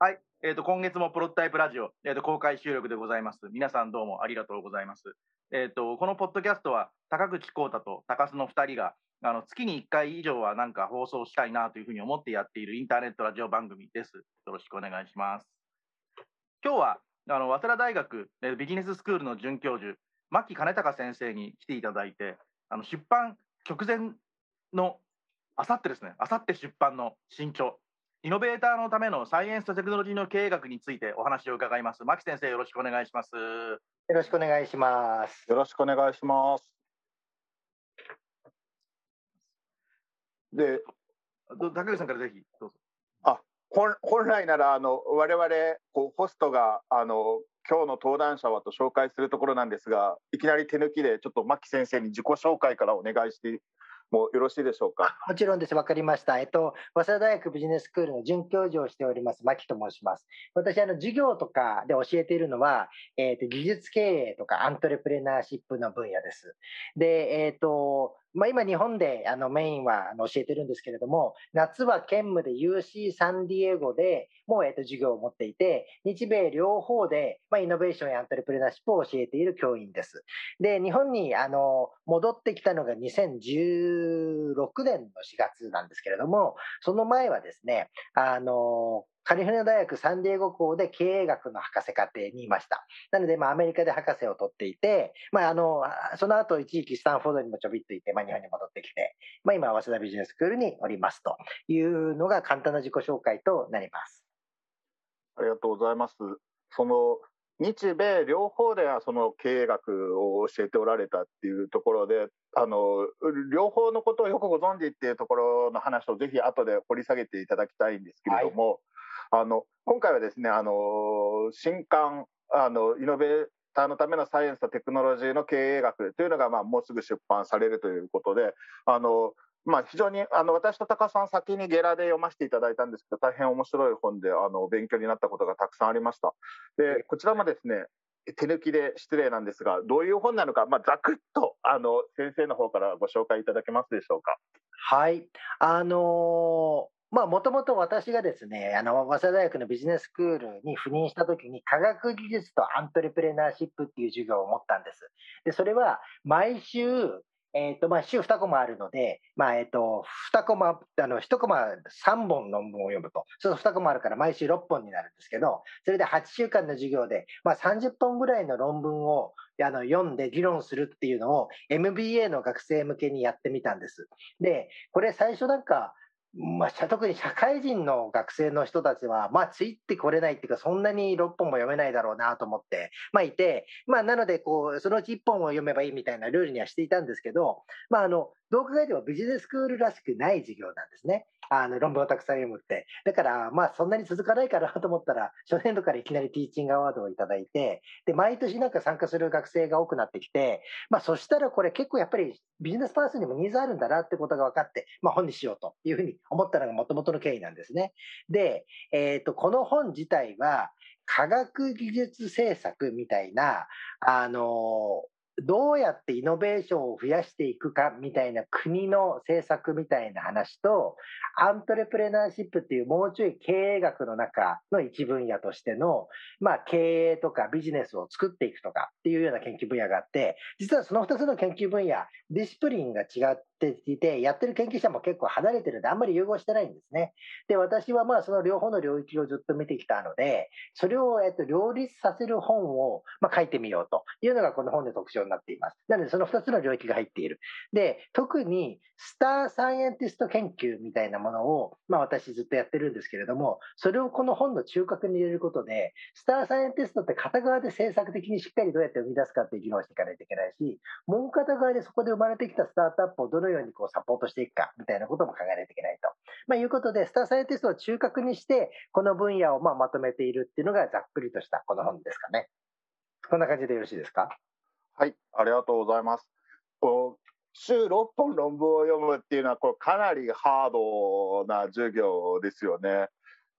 はい、えーと、今月もプロトタイプラジオ、えーと、公開収録でございます。皆さんどうもありがとうございます。えーと、このポッドキャストは高口浩太と高須の2人があの月に1回以上はなんか放送したいなというふうに思ってやっているインターネットラジオ番組です。よろしくお願いします。今日はあの早稲田大学えビジネススクールの准教授牧金隆先生に来ていただいてあの出版直前のあさってですねあさって出版の新著イノベーターのためのサイエンスとテクノロジーの経営学についてお話を伺います。牧先生、よろしくお願いします。よろしくお願いします。よろしくお願いします。で、竹内さんからぜひどうぞ。あ、本本来ならあの我々こうホストがあの今日の登壇者はと紹介するところなんですが、いきなり手抜きでちょっと牧先生に自己紹介からお願いしてもよろしいでしょうか？もちろんです。わかりました。えっと、早稲田大学ビジネススクールの准教授をしております、牧と申します。私、あの、授業とかで教えているのは、えっと、技術経営とかアントレプレナーシップの分野です。で、えっと、まあ、今、日本であのメインはあの教えてるんですけれども、夏は兼務で UC サンディエゴでもう、えっと、授業を持っていて、日米両方で、まあ、イノベーションやアントレプレナーシップを教えている教員です。で、日本にあの戻ってきたのが2016年の4月なんですけれども、その前はですね、あのカリフォルニア大学サンディエゴ校で経営学の博士課程にいました。なので、まあ、アメリカで博士を取っていて、まあ、あの、その後、一時期スタンフォードにもちょびっといて、まあ、日本に戻ってきて、まあ、今、早稲田ビジネススクールにおりますというのが簡単な自己紹介となります。ありがとうございます。その日米両方ではその経営学を教えておられたっていうところであの両方のことをよくご存知っていうところの話をぜひ後で掘り下げていただきたいんですけれども、あの今回はですねあの新刊あのイノベーターのためのサイエンスとテクノロジーの経営学というのが、まあ、もうすぐ出版されるということであのまあ、非常にあの私と高さん先にゲラで読ませていただいたんですけど大変面白い本であの勉強になったことがたくさんありました。でこちらもですね手抜きで失礼なんですがどういう本なのか、まあ、ざくっとあの先生の方からご紹介いただけますでしょうか。はい。あのーまあ、もともと私がですね、あの、早稲田大学のビジネススクールに赴任した時に、科学技術とアントレプレナーシップっていう授業を持ったんです。で、それは毎週、えっ、ー、と、まあ、週2コマあるので、まあ、えっ、ー、と、2コマ、あの、1コマ3本論文を読むと、その2コマあるから毎週6本になるんですけど、それで8週間の授業で、まあ、30本ぐらいの論文をあの読んで議論するっていうのを MBA の学生向けにやってみたんです。で、これ最初なんか、まあ、特に社会人の学生の人たちは、まあ、ついてこれないっていうか、そんなに6本も読めないだろうなと思って、まあ、いて、まあ、なので、こう、そのうち1本を読めばいいみたいなルールにはしていたんですけど、まあ、あの、どう考えてもビジネススクールらしくない授業なんですね。あの論文をたくさん読むって。だから、まあそんなに続かないかなと思ったら、初年度からいきなりティーチングアワードをいただいて、で、毎年なんか参加する学生が多くなってきて、まあそしたらこれ結構やっぱりビジネスパーソンにもニーズあるんだなってことが分かって、まあ本にしようというふうに思ったのがもともとの経緯なんですね。で、えっ、ー、と、この本自体は、科学技術政策みたいな、あのどうやってイノベーションを増やしていくかみたいな国の政策みたいな話と、アントレプレナーシップっていうもうちょい経営学の中の一分野としての、まあ経営とかビジネスを作っていくとかっていうような研究分野があって、実はその2つの研究分野、ディシプリンが違っていて、やってる研究者も結構離れてるんで、あんまり融合してないんですね。で、私はまあその両方の領域をずっと見てきたので、それをえっと両立させる本をまあ書いてみようというのがこの本の特徴になっています。なので、その2つの領域が入っている。で、特にスターサイエンティスト研究みたいなものを、まあ私ずっとやってるんですけれども、それをこの本の中核に入れることで、スターサイエンティストって片側で政策的にしっかりどうやって生み出すかっていう議論をしていかないといけないし、もう片側でそこで生まれてきたスタートアップをどのようにこうサポートしていくかみたいなことも考えないといけないと。まあいうことで、スターサイエンティストを中核にして、この分野をままとめているっていうのがざっくりとしたこの本ですかね。こんな感じでよろしいですか？はい、ありがとうございます。こう週6本論文を読むっていうのはこれかなりハードな授業ですよね。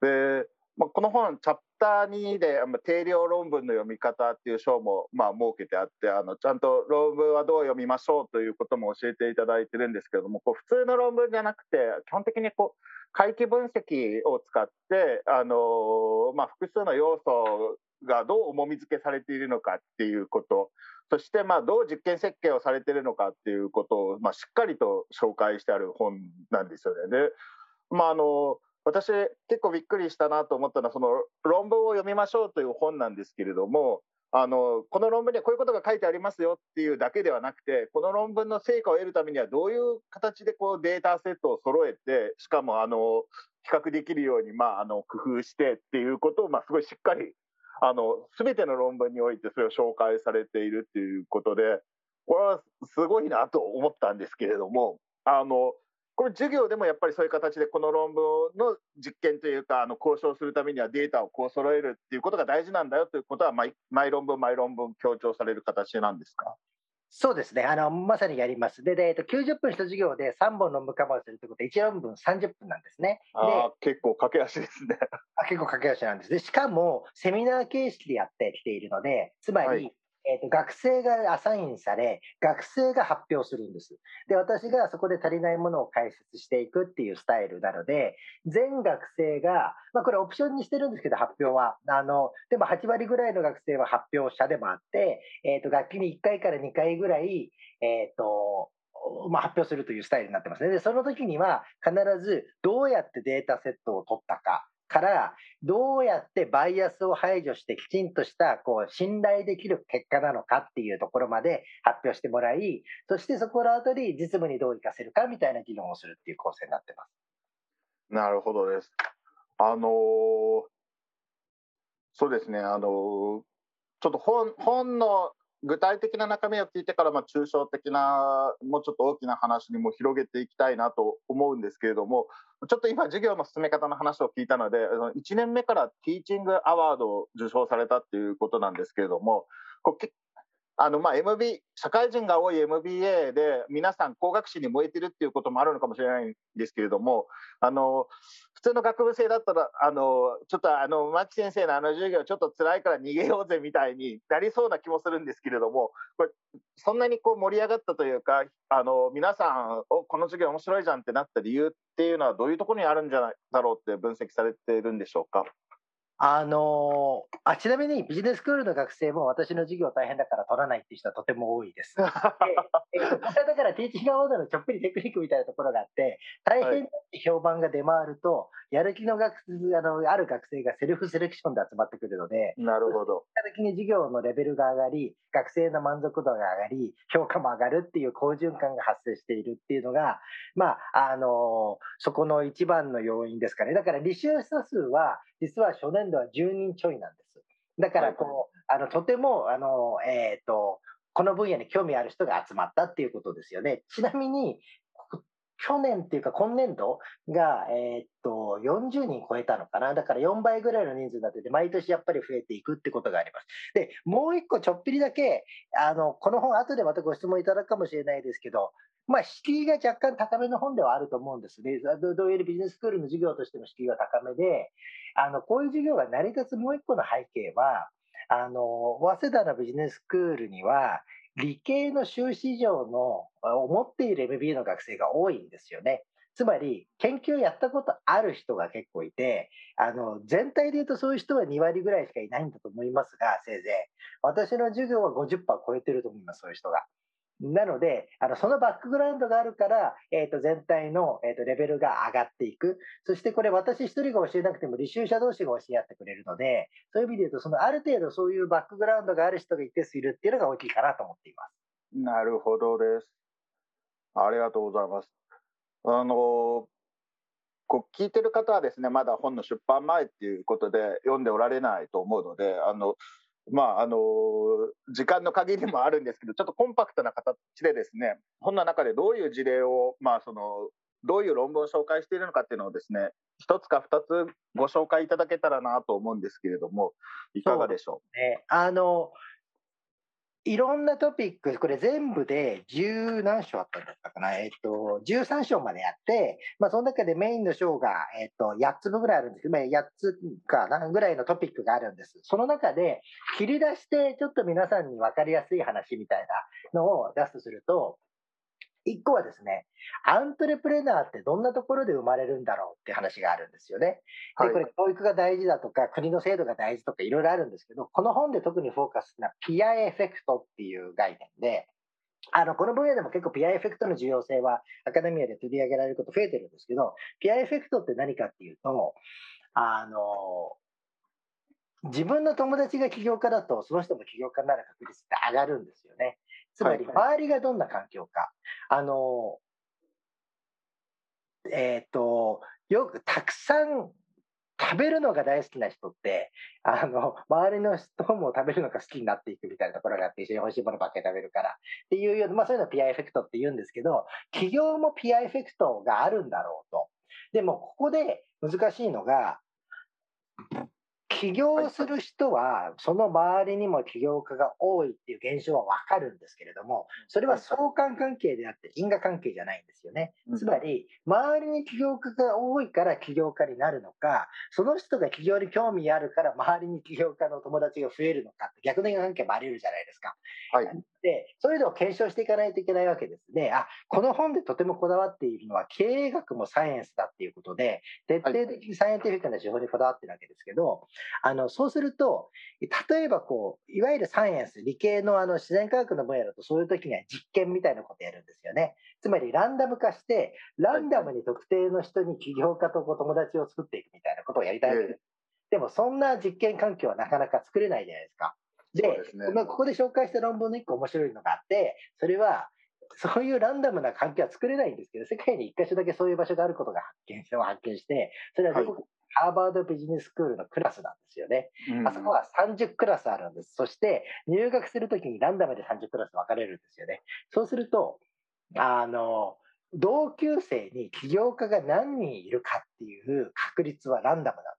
でまあ、この本、チャプター2で、定量論文の読み方っていう章も、まあ、設けてあってあの、ちゃんと論文はどう読みましょうということも教えていただいてるんですけれども、こう普通の論文じゃなくて、基本的にこう回帰分析を使って、あのまあ、複数の要素がどう重み付けされているのかっていうこと、そしてまあどう実験設計をされているのかっていうことを、まあ、しっかりと紹介してある本なんですよね。でまああの私結構びっくりしたなと思ったのはその論文を読みましょうという本なんですけれどもあのこの論文にはこういうことが書いてありますよっていうだけではなくてこの論文の成果を得るためにはどういう形でこうデータセットを揃えてしかもあの比較できるように、まあ、あの工夫してっていうことを、まあ、すごいしっかりあの全ての論文においてそれを紹介されているっていうことでこれはすごいなと思ったんですけれどもあのこれ授業でもやっぱりそういう形でこの論文の実験というかあの交渉するためにはデータをこう揃えるっていうことが大事なんだよということは毎論文毎論文強調される形なんですか？そうですねあのまさにやります。でで、えっと、90分一授業で3本論文カバーするということで1論文30分なんですね。あ結構駆け足ですね。結構駆け足なんです。でしかもセミナー形式でやってきているのでつまり、はいえーと、学生がアサインされ、学生が発表するんです。で、私がそこで足りないものを解説していくっていうスタイルなので、全学生が、まあ、これオプションにしてるんですけど、発表は。あの、でも8割ぐらいの学生は発表者でもあって、えっ、ー、と、学期に1回から2回ぐらい、えっ、ー、と、まあ、発表するというスタイルになってますね。で、その時には必ずどうやってデータセットを取ったか、からどうやってバイアスを排除してきちんとしたこう信頼できる結果なのかっていうところまで発表してもらいそしてそこの後に実務にどう活かせるかみたいな議論をするっていう構成になってます。なるほどです。あのー、そうですね、あのー、ちょっと本本の具体的な中身を聞いてから、まあ、抽象的な、もうちょっと大きな話にも広げていきたいなと思うんですけれども、ちょっと今、授業の進め方の話を聞いたので、1年目からティーチングアワードを受賞されたっていうことなんですけれども、こうあのまあ MB 社会人が多い MBA で皆さん工学士に燃えてるっていうこともあるのかもしれないんですけれどもあの普通の学部生だったらあのちょっとあの牧先生のあの授業ちょっと辛いから逃げようぜみたいになりそうな気もするんですけれどもこれそんなにこう盛り上がったというかあの皆さんおこの授業面白いじゃんってなった理由っていうのはどういうところにあるんじゃないだろうって分析されてるんでしょうか？あのあちなみにビジネススクールの学生も私の授業大変だから取らないっていう人はとても多いです。で えー、とだからティーチングアワードのちょっぴりテクニックみたいなところがあって大変って評判が出回ると、やる気の学あのある学生がセルフセレクションで集まってくるのでなるほど。結果的に授業のレベルが上がり学生の満足度が上がり評価も上がるっていう好循環が発生しているっていうのが、まあ、あのそこの一番の要因ですかね。だから履修者数は実は初年度は10人ちょいなんです。だからこう、あのとてもあの、えーと、この分野に興味ある人が集まったっていうことですよね。ちなみに去年っていうか今年度が、えー、っと40人超えたのかなだから4倍ぐらいの人数になってて毎年やっぱり増えていくってことがありますでもう一個ちょっぴりだけあのこの本後でまたご質問いただくかもしれないですけどまあ、敷居が若干高めの本ではあると思うんですね。どういうビジネススクールの授業としての敷居は高めで、あのこういう授業が成り立つもう一個の背景は、あの早稲田のビジネススクールには、理系の修士上の思っている MBA の学生が多いんですよね。つまり、研究やったことある人が結構いて、あの全体で言うとそういう人は2割ぐらいしかいないんだと思いますが、せいぜい。私の授業は50%超えてると思います、そういう人が。なので、あのそのバックグラウンドがあるから、えー、と全体の、えー、とレベルが上がっていく。そしてこれ私一人が教えなくても履修者同士が教え合ってくれるので、そういう意味で言うと、そのある程度そういうバックグラウンドがある人が一定数いるっていうのが大きいかなと思っています。なるほどです。ありがとうございます。あのこう聞いてる方はですねまだ本の出版前っていうことで読んでおられないと思うのであのまああの時間の限りもあるんですけどちょっとコンパクトな形でですね本の中でどういう事例を、まあ、そのどういう論文を紹介しているのかっていうのをですね一つか二つご紹介いただけたらなと思うんですけれどもいかがでしょう？ね、あのいろんなトピック、これ全部で十何章あったんだったかな、えっと、13章までやって、まあ、その中でメインの章が、えっと、8つ分ぐらいあるんですけど、まあ、8つかなぐらいのトピックがあるんです。その中で、切り出して、ちょっと皆さんに分かりやすい話みたいなのを出すとすると、一個はですね、アントレプレナーってどんなところで生まれるんだろうって話があるんですよね。で、これ教育が大事だとか、国の制度が大事とかいろいろあるんですけど、この本で特にフォーカスなピアエフェクトっていう概念で、あの、この分野でも結構ピアエフェクトの重要性はアカデミアで取り上げられること増えてるんですけど、ピアエフェクトって何かっていうと、あの、自分の友達が起業家だと、その人も起業家になる確率って上がるんですよね。つまり、周りがどんな環境か。あの、えっ、ー、と、よくたくさん食べるのが大好きな人って、あの、周りの人も食べるのが好きになっていくみたいなところがあって、一緒に美味しいものばっかり食べるから。っていうような、まあそういうのをピアエフェクトって言うんですけど、企業もピアエフェクトがあるんだろうと。でも、ここで難しいのが、起業する人は、その周りにも起業家が多いっていう現象はわかるんですけれども、それは相関関係であって因果関係じゃないんですよね。つまり、周りに起業家が多いから起業家になるのか、その人が起業に興味あるから周りに起業家の友達が増えるのかって逆の因果関係もあり得るじゃないですか。はい。で、そういうのを検証していかないといけないわけですね。あ、この本でとてもこだわっているのは経営学もサイエンスだっていうことで、徹底的にサイエンティフィックな手法にこだわってるわけですけど、あの、そうすると、例えばこう、いわゆるサイエンス、理系のあの自然科学の分野だとそういう時には実験みたいなことやるんですよね。つまりランダム化して、ランダムに特定の人に起業家とこう友達を作っていくみたいなことをやりたいわけです。でもそんな実験環境はなかなか作れないじゃないですか。で、ね、ここで紹介した論文の一個面白いのがあって、それは、そういうランダムな環境は作れないんですけど、世界に一箇所だけそういう場所があることが発見して、発見して、それははい、ハーバードビジネススクールのクラスなんですよね。うん、あそこは30クラスあるんです。そして、入学するときにランダムで30クラス分かれるんですよね。そうすると、あの、同級生に起業家が何人いるかっていう確率はランダムなんです。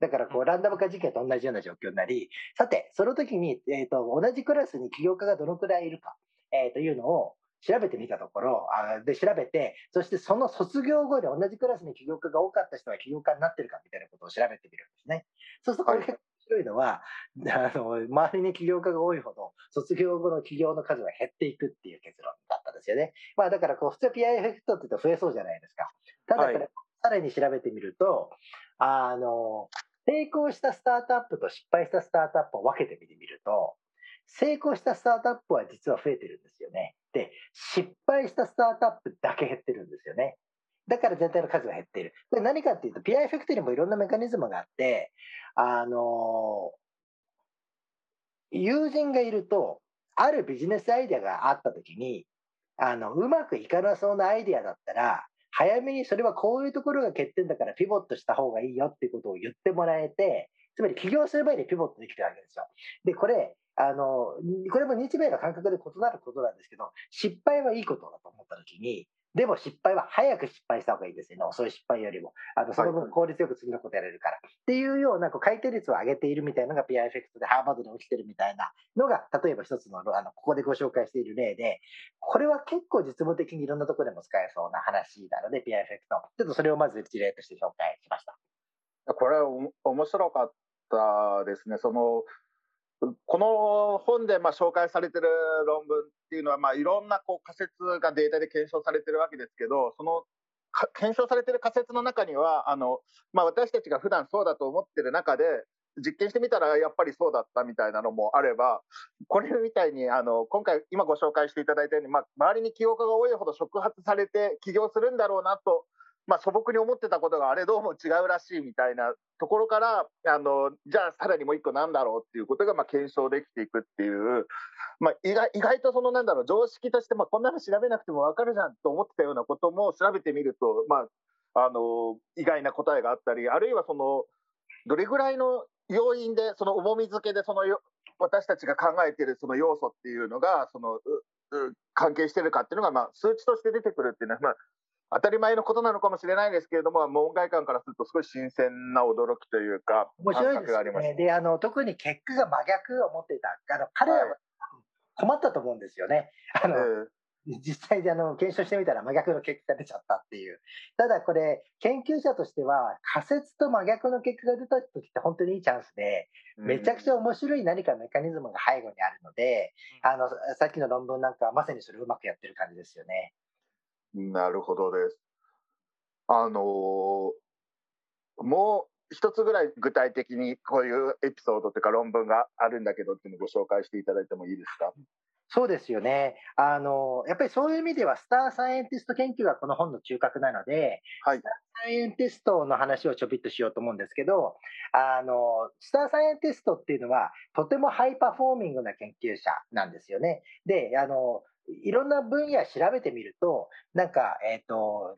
だからこう、ランダム化事件と同じような状況になり、さて、その時に、えっ、ー、と、同じクラスに起業家がどのくらいいるか、えー、というのを、調べてみたところ、あで調べて、そしてその卒業後で同じクラスに起業家が多かった人が起業家になってるかみたいなことを調べてみるんですね。そうするとこれ結構面白いのは、あの周りに起業家が多いほど、卒業後の起業の数が減っていくっていう結論だったんですよね。まあだからこう普通は PI エフェクトって言うと増えそうじゃないですか。ただこれ、はい、さらに調べてみると、あの、成功したスタートアップと失敗したスタートアップを分けてみてみると、成功したスタートアップは実は増えてるんですよね。で、失敗したスタートアップだけ減ってるんですよね。だから全体の数が減っている。これ何かっていうと、PI エフェクトにもいろんなメカニズムがあって、あの友人がいると、あるビジネスアイデアがあったときに、あの、うまくいかなそうなアイデアだったら、早めにそれはこういうところが欠点だからピボットした方がいいよっていうことを言ってもらえて、つまり起業する前にピボットできてるわけですよ。で、これ、あの、これも日米の感覚で異なることなんですけど、失敗はいいことだと思ったときに、でも失敗は早く失敗した方がいいですよね。遅い失敗よりも。あの、その分効率よく次のことやれるから。っていうような、こう、回転率を上げているみたいなのがピアエフェクトでハーバードで起きてるみたいなのが、例えば一つの、あの、ここでご紹介している例で、これは結構実務的にいろんなところでも使えそうな話なので、ピアエフェクト。ちょっとそれをまず事例として紹介しました。これは面白かったですね。その、この本でまあ紹介されてる論文っていうのは、まあ、いろんなこう仮説がデータで検証されてるわけですけど、その検証されてる仮説の中には、あのまあ、私たちが普段そうだと思ってる中で、実験してみたらやっぱりそうだったみたいなのもあれば、これみたいにあの今回、今ご紹介していただいたように、まあ、周りに起業家が多いほど触発されて起業するんだろうなとまあ、素朴に思ってたことがあれどうも違うらしいみたいなところからあのじゃあさらにもう一個なんだろうっていうことがまあ検証できていくっていう、まあ、意外意外とそのなんだろう常識としてまあこんなの調べなくても分かるじゃんと思ってたようなことも調べてみると、まあ、あの意外な答えがあったりあるいはそのどれぐらいの要因でその重み付けでその私たちが考えているその要素っていうのがその関係してるかっていうのが、まあ、数値として出てくるっていうのは、まあ、当たり前のことなのかもしれないですけれども、門外観からすると少し新鮮な驚きというか、面白いですね。で、あの、特に結果が真逆を持っていた。あの、彼らは、はい、困ったと思うんですよね。あの、えー実際であの検証してみたら真逆の結果が出ちゃったっていう。ただこれ、研究者としては仮説と真逆の結果が出た時って本当にいいチャンスで、めちゃくちゃ面白い何かメカニズムが背後にあるので、あの、さっきの論文なんかはまさにそれをうまくやってる感じですよね。なるほどです。あのーもう一つぐらい具体的にこういうエピソードというか論文があるんだけどっていうのをご紹介していただいてもいいですか？そうですよね。あの、やっぱりそういう意味では、スターサイエンティスト研究がこの本の中核なので、はいスターサイエンティストの話をちょびっとしようと思うんですけど、あの、スターサイエンティストっていうのは、とてもハイパフォーミングな研究者なんですよね。で、あの、いろんな分野調べてみると、なんか、えっ、と、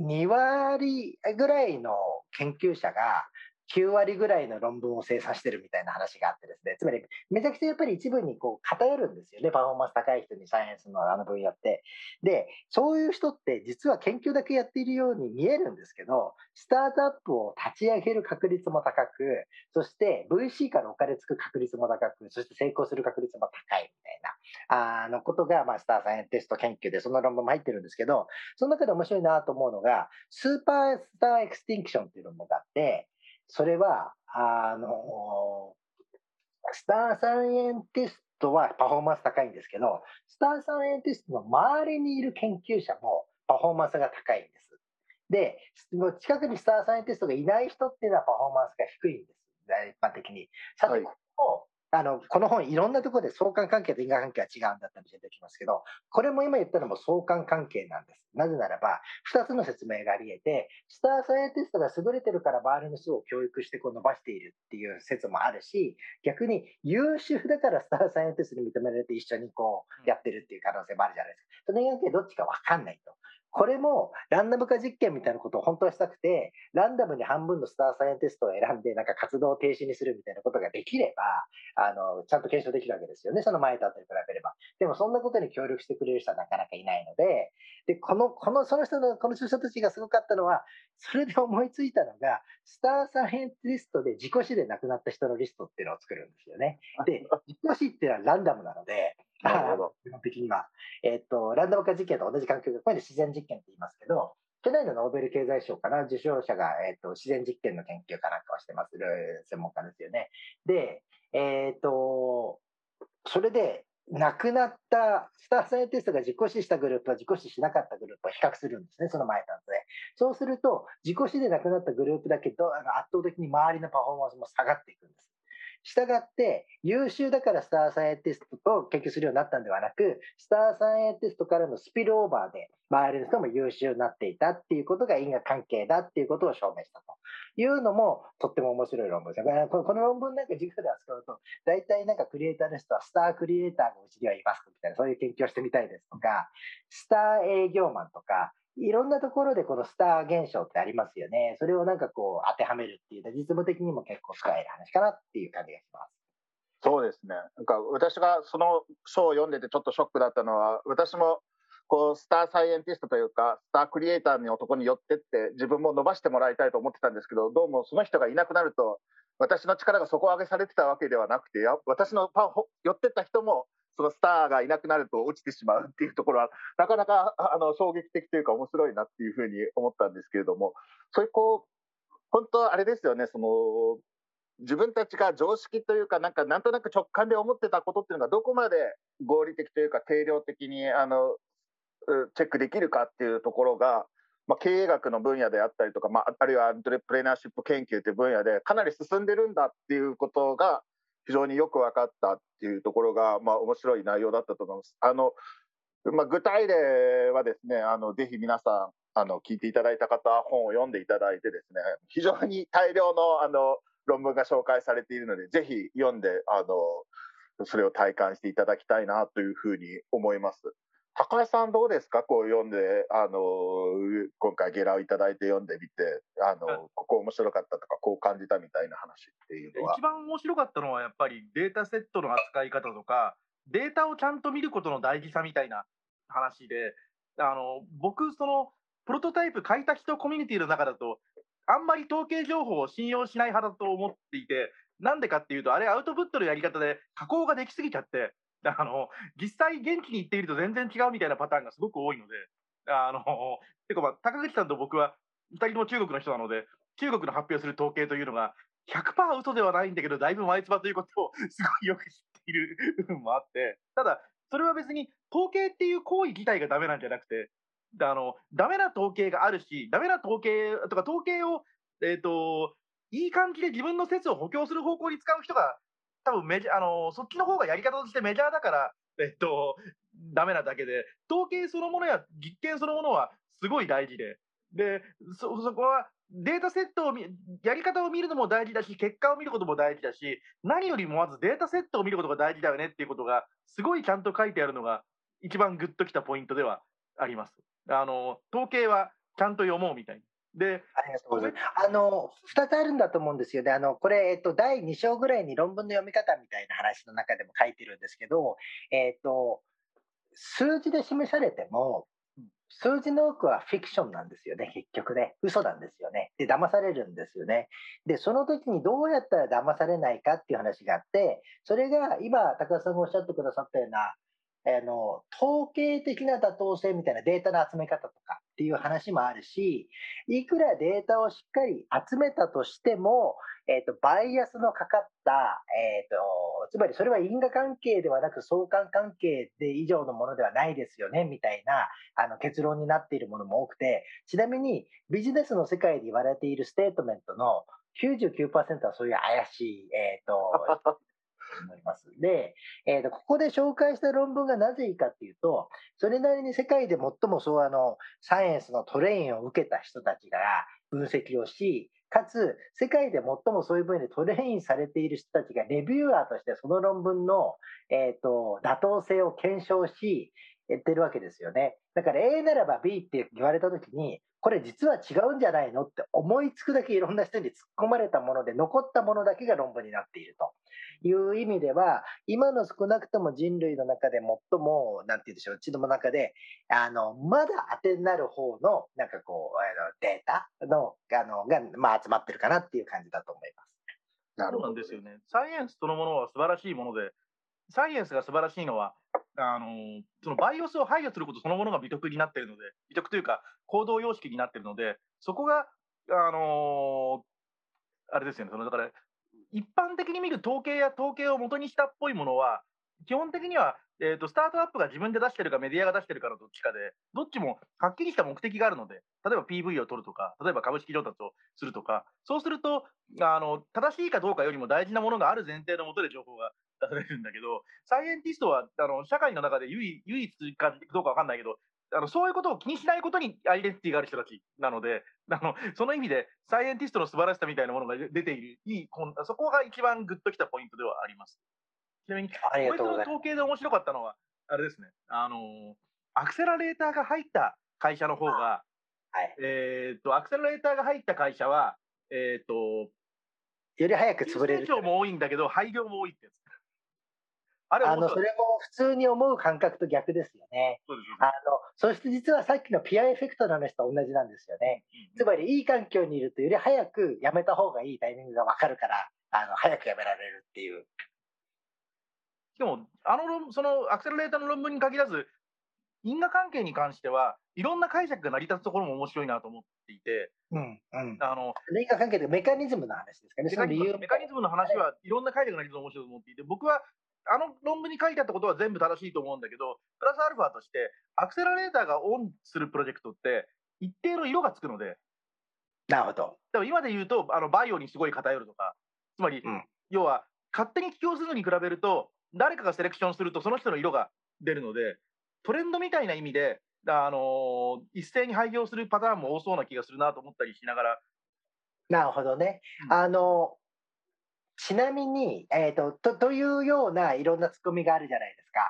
2割ぐらいの研究者が9割ぐらいの論文を生産してるみたいな話があってですね、つまりめちゃくちゃやっぱり一部にこう偏るんですよね、パフォーマンス高い人にサイエンスのあの分野って。で、そういう人って実は研究だけやっているように見えるんですけど、スタートアップを立ち上げる確率も高く、そして VC からお金つく確率も高く、そして成功する確率も高いみたいな、あのことが、まあ、スターサイエンティスト研究でその論文も入ってるんですけど、その中で面白いなと思うのが、 Superstar Extinction っていう論文があって、それは、あの、スターサイエンティストはパフォーマンス高いんですけど、スターサイエンティストの周りにいる研究者もパフォーマンスが高いんです。で、近くにスターサイエンティストがいない人っていうのはパフォーマンスが低いんです。一般的に。さて、はいここあのこの本、いろんなところで相関関係と因果関係は違うんだったりしてきますけど、これも今言ったのも相関関係なんです。なぜならば、2つの説明があり得て、スターサイエンティストが優れてるから周りの人を教育してこう伸ばしているっていう説もあるし、逆に優秀だからスターサイエンティストに認められて一緒にこうやってるっていう可能性もあるじゃないですか。その因果関係どっちか分かんないと。これもランダム化実験みたいなことを本当はしたくて、ランダムに半分のスターサイエンティストを選んで、なんか活動を停止にするみたいなことができれば、あの、ちゃんと検証できるわけですよね。その前と後に比べれば。でもそんなことに協力してくれる人はなかなかいないので、で、この、この、その人の、この著者たちがすごかったのは、それで思いついたのが、スターサイエンティストで自己死で亡くなった人のリストっていうのを作るんですよね。で、自己死っていうのはランダムなので、なるほど基本的には。えっと、ランダム化実験と同じ環境で、これで自然実験って言いますけど、去年のノーベル経済賞かな、受賞者が、えっと、自然実験の研究かなんかをしてまする専門家ですよね。で、えっと、それで、亡くなったスターサイエンティストが自己死したグループは自己死しなかったグループを比較するんですね、その前と後で。そうすると、自己死で亡くなったグループだけど、圧倒的に周りのパフォーマンスも下がっていくんです。したがって、優秀だからスターサイエンティストと研究するようになったんではなく、スターサイエンティストからのスピルオーバーで、周りの人も優秀になっていたっていうことが因果関係だっていうことを証明したというのも、とっても面白い論文です。この論文なんか授業で扱うと、大体なんかクリエイターの人はスタークリエイターがうちにはいますみたいな、そういう研究をしてみたいですとか、スター営業マンとか、いろんなところでこのスター現象ってありますよね。それをなんかこう当てはめるっていう、実務的にも結構使える話かなっていう感じがします。そうですね。なんか私がその書を読んでてちょっとショックだったのは、私もこうスターサイエンティストというか、スタークリエイターの男に寄ってって自分も伸ばしてもらいたいと思ってたんですけど、どうもその人がいなくなると、私の力が底上げされてたわけではなくて、私のパフォ寄ってった人も、そのスターがいなくなると落ちてしまうっていうところは、なかなかあの衝撃的というか面白いなっていうふうに思ったんですけれども、そういうこう、本当あれですよね、その、自分たちが常識というか、なんかなんとなく直感で思ってたことっていうのがどこまで合理的というか定量的にあのチェックできるかっていうところが、まあ、経営学の分野であったりとか、まあ、あるいはアントレプレナーシップ研究という分野でかなり進んでるんだっていうことが非常によく分かったっていうところが、まあ、面白い内容だったと思います。あのまあ、具体例はですね、あのぜひ皆さんあの聞いていただいた方、本を読んでいただいてですね、非常に大量のあの論文が紹介されているので、ぜひ読んで、あの、それを体感していただきたいなというふうに思います。高橋さんどうですか？こう読んで、あの、今回ゲラをいただいて読んでみて、あの、はいここ面白かったとか、こう感じたみたいな話っていうのは？一。番面白かったのはやっぱりデータセットの扱い方とかデータをちゃんと見ることの大事さみたいな話であの僕そのプロトタイプ書いた人コミュニティの中だとあんまり統計情報を信用しない派だと思っていてなんでかっていうとあれアウトプットのやり方で加工ができすぎちゃってあの実際現地に行ってみると全然違うみたいなパターンがすごく多いのであのてかまあ高口さんと僕は2人とも中国の人なので中国の発表する統計というのが100%嘘ではないんだけどだいぶ前つばということをすごいよく知っている部分もあってただそれは別に統計っていう行為自体がダメなんじゃなくてあのダメな統計があるしダメな統計とか統計を、えーと、いい感じで自分の説を補強する方向に使う人が多分メジあのそっちの方がやり方としてメジャーだから、えっと、ダメなだけで統計そのものや実験そのものはすごい大事ででそそこはデータセットをやり方を見るのも大事だし結果を見ることも大事だし何よりもまずデータセットを見ることが大事だよねっていうことがすごいちゃんと書いてあるのが一番グッときたポイントではあります。あの統計はちゃんと読もうみたいでありがとうございます。あの2つあるんだと思うんですよね。あのこれ、えっと、第2章ぐらいに論文の読み方みたいな話の中でも書いてるんですけど、えっと、数字で示されても、数字の多くはフィクションなんですよね、結局ね。嘘なんですよね。で、騙されるんですよね。で、その時にどうやったら騙されないかっていう話があって、それが今、高田さんがおっしゃってくださったような、あの、統計的な妥当性みたいなデータの集め方とかっていう話もあるし、いくらデータをしっかり集めたとしても、え、ー、と、バイアスのかかった、え、ー、と、つまりそれは因果関係ではなく相関関係で以上のものではないですよね、みたいな、あの、結論になっているものも多くて、ちなみにビジネスの世界で言われているステートメントの99%はそういう怪しい、えっ、ー、と、思います。で、えーと、ここで紹介した論文がなぜいいかっていうと、それなりに世界で最もそうあのサイエンスのトレインを受けた人たちが分析をし、かつ世界で最もそういう分野でトレインされている人たちがレビューアーとしてその論文の、えーと、妥当性を検証し、言ってるわけですよね。だから A ならば B って言われたときに、これ実は違うんじゃないのって思いつくだけいろんな人に突っ込まれたもので残ったものだけが論文になっていると。いう意味では、今の少なくとも人類の中で最も、なんて言うんでしょう、うちの中で、あの、まだ当てになる方の、なんかこう、あのデータの、あの、が、まあ集まってるかなっていう感じだと思います。なるほど。そうなんですよね。サイエンスそのものは素晴らしいもので、サイエンスが素晴らしいのは、あのそのバイオスを排除することそのものが美徳になっているので、美徳というか行動様式になっているので、そこが、あのあれですよね、そのだから一般的に見る統計や統計を元にしたっぽいものは、基本的には、えーと、スタートアップが自分で出してるかメディアが出してるかのどっちかで、どっちもはっきりした目的があるので、例えば PV を取るとか、例えば株式上達をするとか、そうすると、あの正しいかどうかよりも大事なものがある前提のもとで情報が出されるんだけど、サイエンティストはあの社会の中で唯唯一かどうか分かんないけど、あのそういうことを気にしないことにアイデンティティがある人たちなので、あのその意味でサイエンティストの素晴らしさみたいなものが出ている、いいそこが一番グッときたポイントではあります。ちなみに、こいつの統計で面白かったのは、あれですね、あのアクセラレーターが入った会社の方が、はい、えっ、と、アクセラレーターが入った会社は、えっ、ー、と、より早く潰れる。成長も多いんだけど、廃業も多いってやつ。あれあのそれも普通に思う感覚と逆ですよね。そうですあのそして実はさっきのピアエフェクトの話と同じなんですよね。うん、つまりいい環境にいるとより早くやめた方がいいタイミングが分かるからあの早くやめられるっていう。しかもあのそのアクセラレーターの論文に限らず因果関係に関してはいろんな解釈が成り立つところも面白いなと思っていて、うんうん、あの因果関係でメカニズムの話ですかね、メカニズムの話はいろんな解釈が成り立つと面白いと思っていて、僕はあの論文に書いてあったことは全部正しいと思うんだけど、プラスアルファとして、アクセラレーターがオンするプロジェクトって、一定の色がつくので、なるほど。でも今で言うと、あのバイオにすごい偏るとか、つまり、うん、要は、勝手に起業するのに比べると、誰かがセレクションすると、その人の色が出るので、トレンドみたいな意味で、あのー、一斉に廃業するパターンも多そうな気がするなと思ったりしながら。なるほどね。うん、あのちなみに、えーと、とというようないろんなツッコミがあるじゃないですか。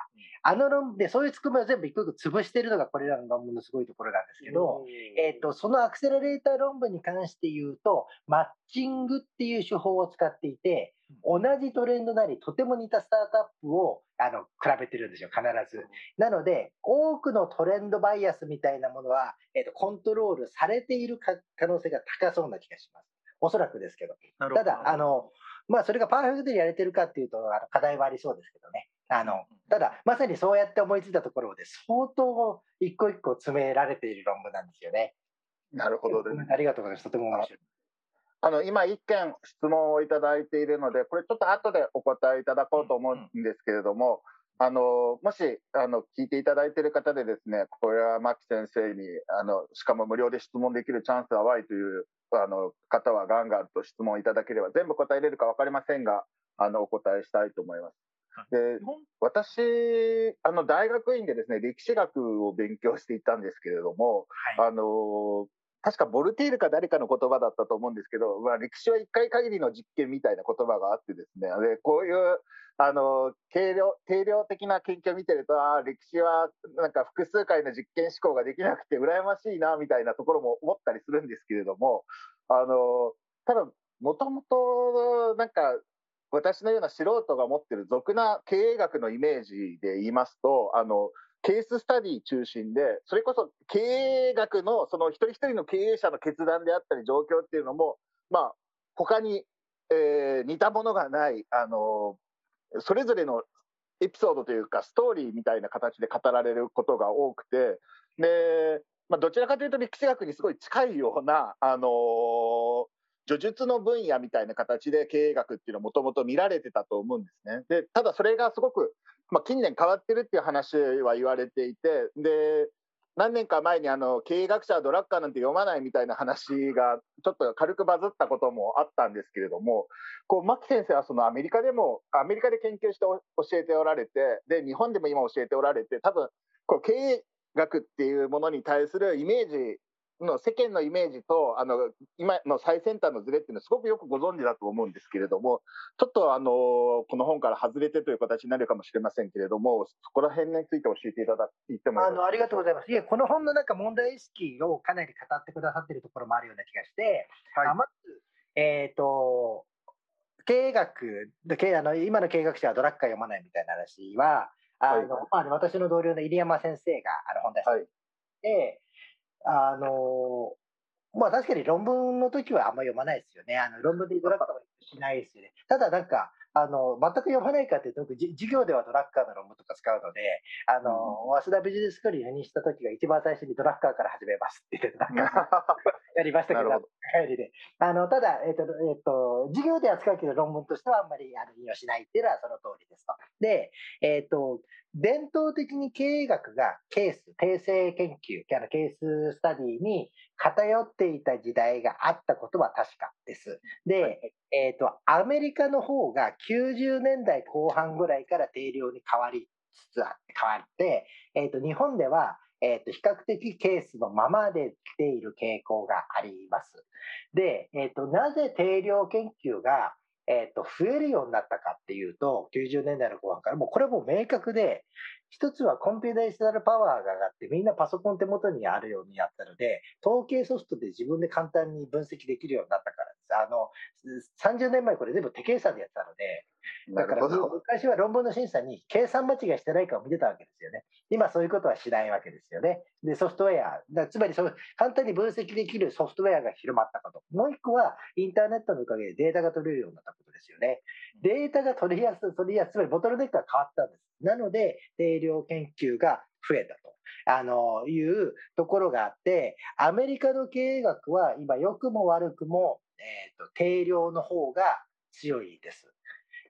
あの論でそういうツッコミを全部一個一個潰しているのがこれらの論文のすごいところなんですけど、えーと、そのアクセラレーター論文に関して言うとマッチングっていう手法を使っていて同じトレンドなりとても似たスタートアップをあの比べてるんですよ必ず。なので多くのトレンドバイアスみたいなものは、えーと、コントロールされている可能性が高そうな気がします。おそらくですけど。どただあのまあ、それがパーフェクトにやれてるかっていうと、あの課題はありそうですけどね。あのただ、まさにそうやって思いついたところで、相当一個一個詰められている論文なんですよね。なるほどです、ね。ありがとうございます。とても面白い。あの今、一件質問をいただいているので、これちょっと後でお答えいただこうと思うんですけれども、あのもしあの聞いていただいている方でですね、これは牧先生にあの、しかも無料で質問できるチャンスはワイというあの方はガンガンと質問いただければ、全部答えれるか分かりませんが、あのお答えしたいと思います。で私あの大学院でですね歴史学を勉強していたんですけれども、はい、あの確かボルテールか誰かの言葉だったと思うんですけど、まあ、歴史は一回限りの実験みたいな言葉があってですね。でこういうあの定量定量的な研究を見てるとあ歴史はなんか複数回の実験思考ができなくて羨ましいなみたいなところも思ったりするんですけれどもあのただもともとなんか私のような素人が持ってる俗な経営学のイメージで言いますと、あの、ケーススタディ中心で、それこそ経営学のその一人一人の経営者の決断であったり状況っていうのも、まあ、他に、えー、似たものがない、あの、それぞれのエピソードというか、ストーリーみたいな形で語られることが多くて、で、まあ、どちらかというと歴史学にすごい近いような、あのー、叙述の分野みたいな形で経営学っていうのはもともと見られてたと思うんですね。で、ただそれがすごく、まあ、近年変わってるっていう話は言われていて、で、何年か前にあの経営学者はドラッカーなんて読まないみたいな話がちょっと軽くバズったこともあったんですけれども、こう牧先生はそのアメリカでもアメリカで研究して教えておられて、で日本でも今教えておられて、多分こう経営学っていうものに対するイメージの世間のイメージとあの今の最先端のズレっていうのはすごくよくご存知だと思うんですけれどもちょっとあのこの本から外れてという形になるかもしれませんけれどもそこら辺について教えていただいてもあのありがとうございます。いえこの本のなんか問題意識をかなり語ってくださっているところもあるような気がして、はい、まず、えーと、経営学経あの今の経営学者はドラッカー読まないみたいな話はあの、はい、まあ、私の同僚の入山先生があの本出して、はいあのまあ確かに論文の時はあんま読まないですよね。あの論文でドラッカーしないですよね。ただなんか、あの全く読まないかっていうと、授業ではドラッカーの論文とか使うので、あの、うん、早稲田ビジネススクールに赴任した時が一番最初にドラッカーから始めますって言って、なんか やりましたけど、帰りで。あのただ、えっ、ー、と、えっ、ー、と、授業では使うけど論文としてはあんまりあの引用しないっていうのはその通りですと。で、えっ、ー、と、伝統的に経営学がケース、定性研究、ケーススタディに偏っていた時代があったことは確かです。で、はい、えっ、ー、と、アメリカの方が90年代後半ぐらいから定量に変わりつつあって、変わって、えっ、ー、と、日本では、えっ、ー、と、比較的ケースのままで来ている傾向があります。で、えっ、と、なぜ定量研究がえ、ー、と、増えるようになったかっていうと、90年代の後半から、もうこれも明確で、一つはコンピューターショナルパワーが上がって、みんなパソコン手元にあるようになったので、統計ソフトで自分で簡単に分析できるようになったからです。あの、30年前これ全部手計算でやってたので、だから昔は論文の審査に計算間違いしてないかを見てたわけですよね。今そういうことはしないわけですよね。で、ソフトウェア、だつまりそ簡単に分析できるソフトウェアが広まったこと。もう一個はインターネットのおかげでデータが取れるようになったことですよね。データが取りやすい、取りやすい、つまりボトルネックが変わったんです。なので、定量研究が増えたと。あの、いうところがあって、アメリカの経営学は今良くも悪くも、えっ、ー、と、定量の方が強いです。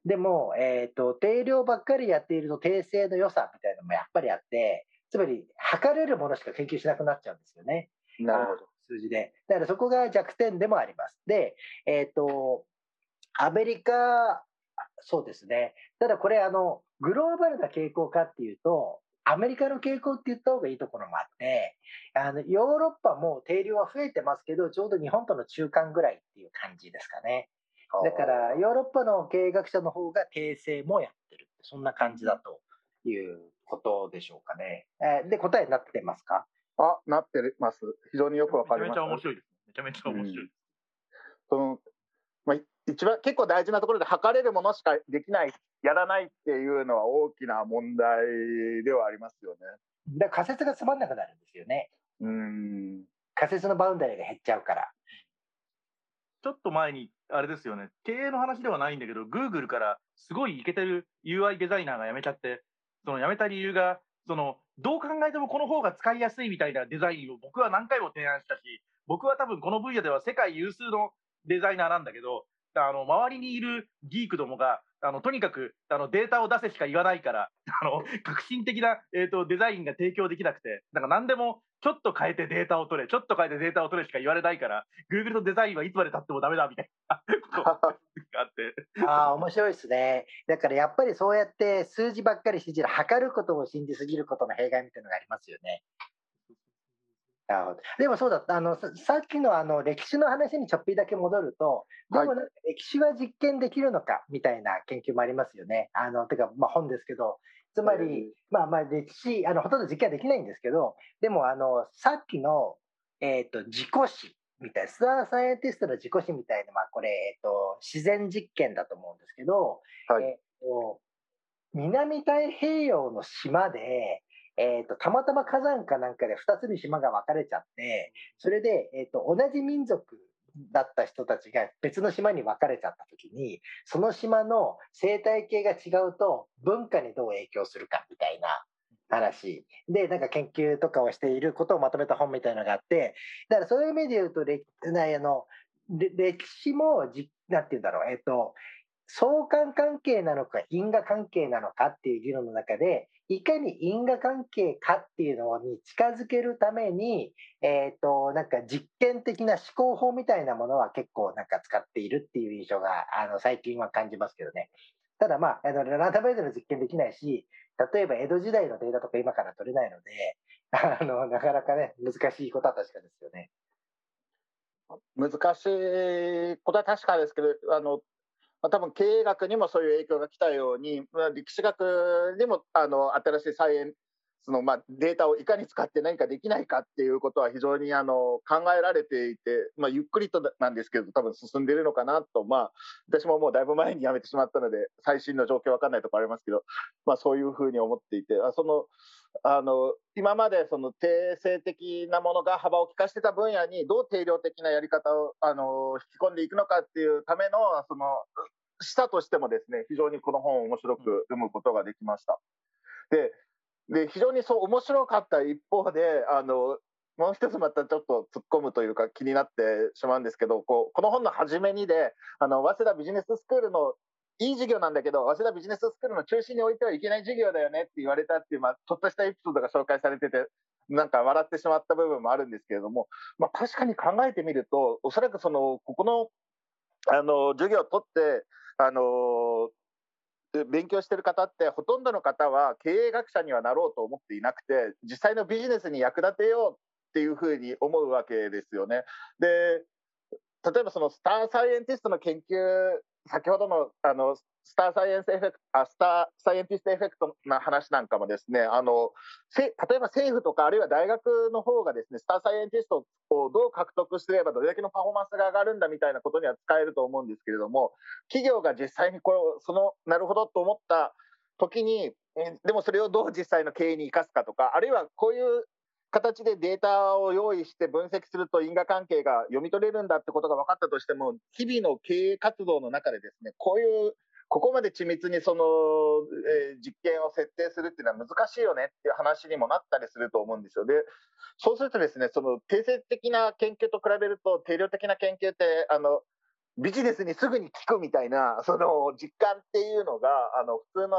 でも、えっ、ー、と、定量ばっかりやっていると訂正の良さみたいなのもやっぱりあって、つまり測れるものしか研究しなくなっちゃうんですよね。なるほど。数字で。だからそこが弱点でもあります。で、えっ、ー、と、アメリカ、そうですね。ただこれ、あの、グローバルな傾向かっていうと、アメリカの傾向って言った方がいいところもあって、あのヨーロッパも定量は増えてますけど、ちょうど日本との中間ぐらいっていう感じですかね。だからヨーロッパの経営学者の方が訂正もやってる。そんな感じだということでしょうかね。えー、で、答えになってますか？あ、なってます。非常によくわかります。めちゃめちゃ面白いです。めちゃめちゃ面白い、うん、そのまあ、一番結構大事なところで測れるものしかできない、やらないっていうのは大きな問題ではありますよね。だ仮説がつまんなくなるんですよね。うん仮説のバウンダリーが減っちゃうから。ちょっと前にあれですよね、経営の話ではないんだけど、グーグルからすごいイケてる UI デザイナーが辞めちゃって、その辞めた理由が、そのどう考えてもこの方が使いやすいみたいなデザインを僕は何回も提案したし、僕は多分この分野では世界有数のデザイナーなんだけど、あの周りにいるギークどもがあのとにかくあのデータを出せしか言わないから あの革新的な、えーと、デザインが提供できなくてなんか何でもちょっと変えてデータを取れちょっと変えてデータを取れしか言われないから Google のデザインはいつまでたってもダメだみたいなことがあって ああ面白いですねだからやっぱりそうやって数字ばっかり信じる測ることを信じすぎることの弊害みたいなのがありますよね。でもそうだあのさっきのあの歴史の話にちょっぴりだけ戻ると、でもなんか歴史は実験できるのかみたいな研究もありますよね。あのてか、まあ、本ですけど、つまり、まあ、まあ歴史あの、ほとんど実験はできないんですけど、でもあのさっきの、えーと、自己史みたいな、スターサイエンティストの自己史みたいな、まあ、これ、えーと、自然実験だと思うんですけど、はい、えーと南太平洋の島で、えーと、たまたま火山かなんかで2つに島が分かれちゃってそれで、えーと、同じ民族だった人たちが別の島に分かれちゃった時にその島の生態系が違うと文化にどう影響するかみたいな話。でなんか研究とかをしていることをまとめた本みたいなのがあってだからそういう意味で言うと歴あの歴史もじなんて言うんだろうえっ、ー、と相関関係なのか因果関係なのかっていう議論の中でいかに因果関係かっていうのに近づけるために、えーと、なんか実験的な思考法みたいなものは結構なんか使っているっていう印象があの最近は感じますけどね。ただまあ、あのランダムイズの実験できないし、例えば江戸時代のデータとか今から取れないので、あのなかなかね、難しいことは確かですよね。難しいことは確かですけど、あのまあ、多分経営学にもそういう影響が来たように、まあ、歴史学にもあの新しいサイエンスの、まあ、データをいかに使って何かできないかっていうことは非常にあの考えられていて、まあ、ゆっくりとなんですけど多分進んでいるのかなと、まあ、私ももうだいぶ前に辞めてしまったので最新の状況わかんないところありますけど、まあ、そういうふうに思っていてあそのあの今までその定性的なものが幅を利かしてた分野にどう定量的なやり方をあの引き込んでいくのかっていうためのそのしたとしてもですね非常にこの本を面白く読むことができました。でで非常にそう面白かった一方であのもう一つまたちょっと突っ込むというか気になってしまうんですけどこうこの本の初めにであの早稲田ビジネススクールのいい授業なんだけど、早稲田ビジネススクールの中心に置いてはいけない授業だよねって言われたっていう、まあ、ちょっとしたエピソードが紹介されてて、なんか笑ってしまった部分もあるんですけれども、まあ、確かに考えてみると、おそらくその、ここの、あの、授業を取って、あの、勉強してる方ってほとんどの方は経営学者にはなろうと思っていなくて実際のビジネスに役立てようっていうふうに思うわけですよね。で例えばそのスターサイエンティストの研究先ほどのあのスターサイエンスエフェクトスターサイエンティストエフェクトな話なんかもですねあの例えば政府とかあるいは大学の方がですねスターサイエンティストをどう獲得すればどれだけのパフォーマンスが上がるんだみたいなことには使えると思うんですけれども企業が実際にこれをそのなるほどと思った時にでもそれをどう実際の経営に生かすかとかあるいはこういう形でデータを用意して分析すると因果関係が読み取れるんだってことが分かったとしても日々の経営活動の中でですねこういうここまで緻密にその、えー、実験を設定するっていうのは難しいよねっていう話にもなったりすると思うんですよ。でそうするとですねその定性的な研究と比べると定量的な研究ってあのビジネスにすぐに効くみたいなその実感っていうのがあの普通の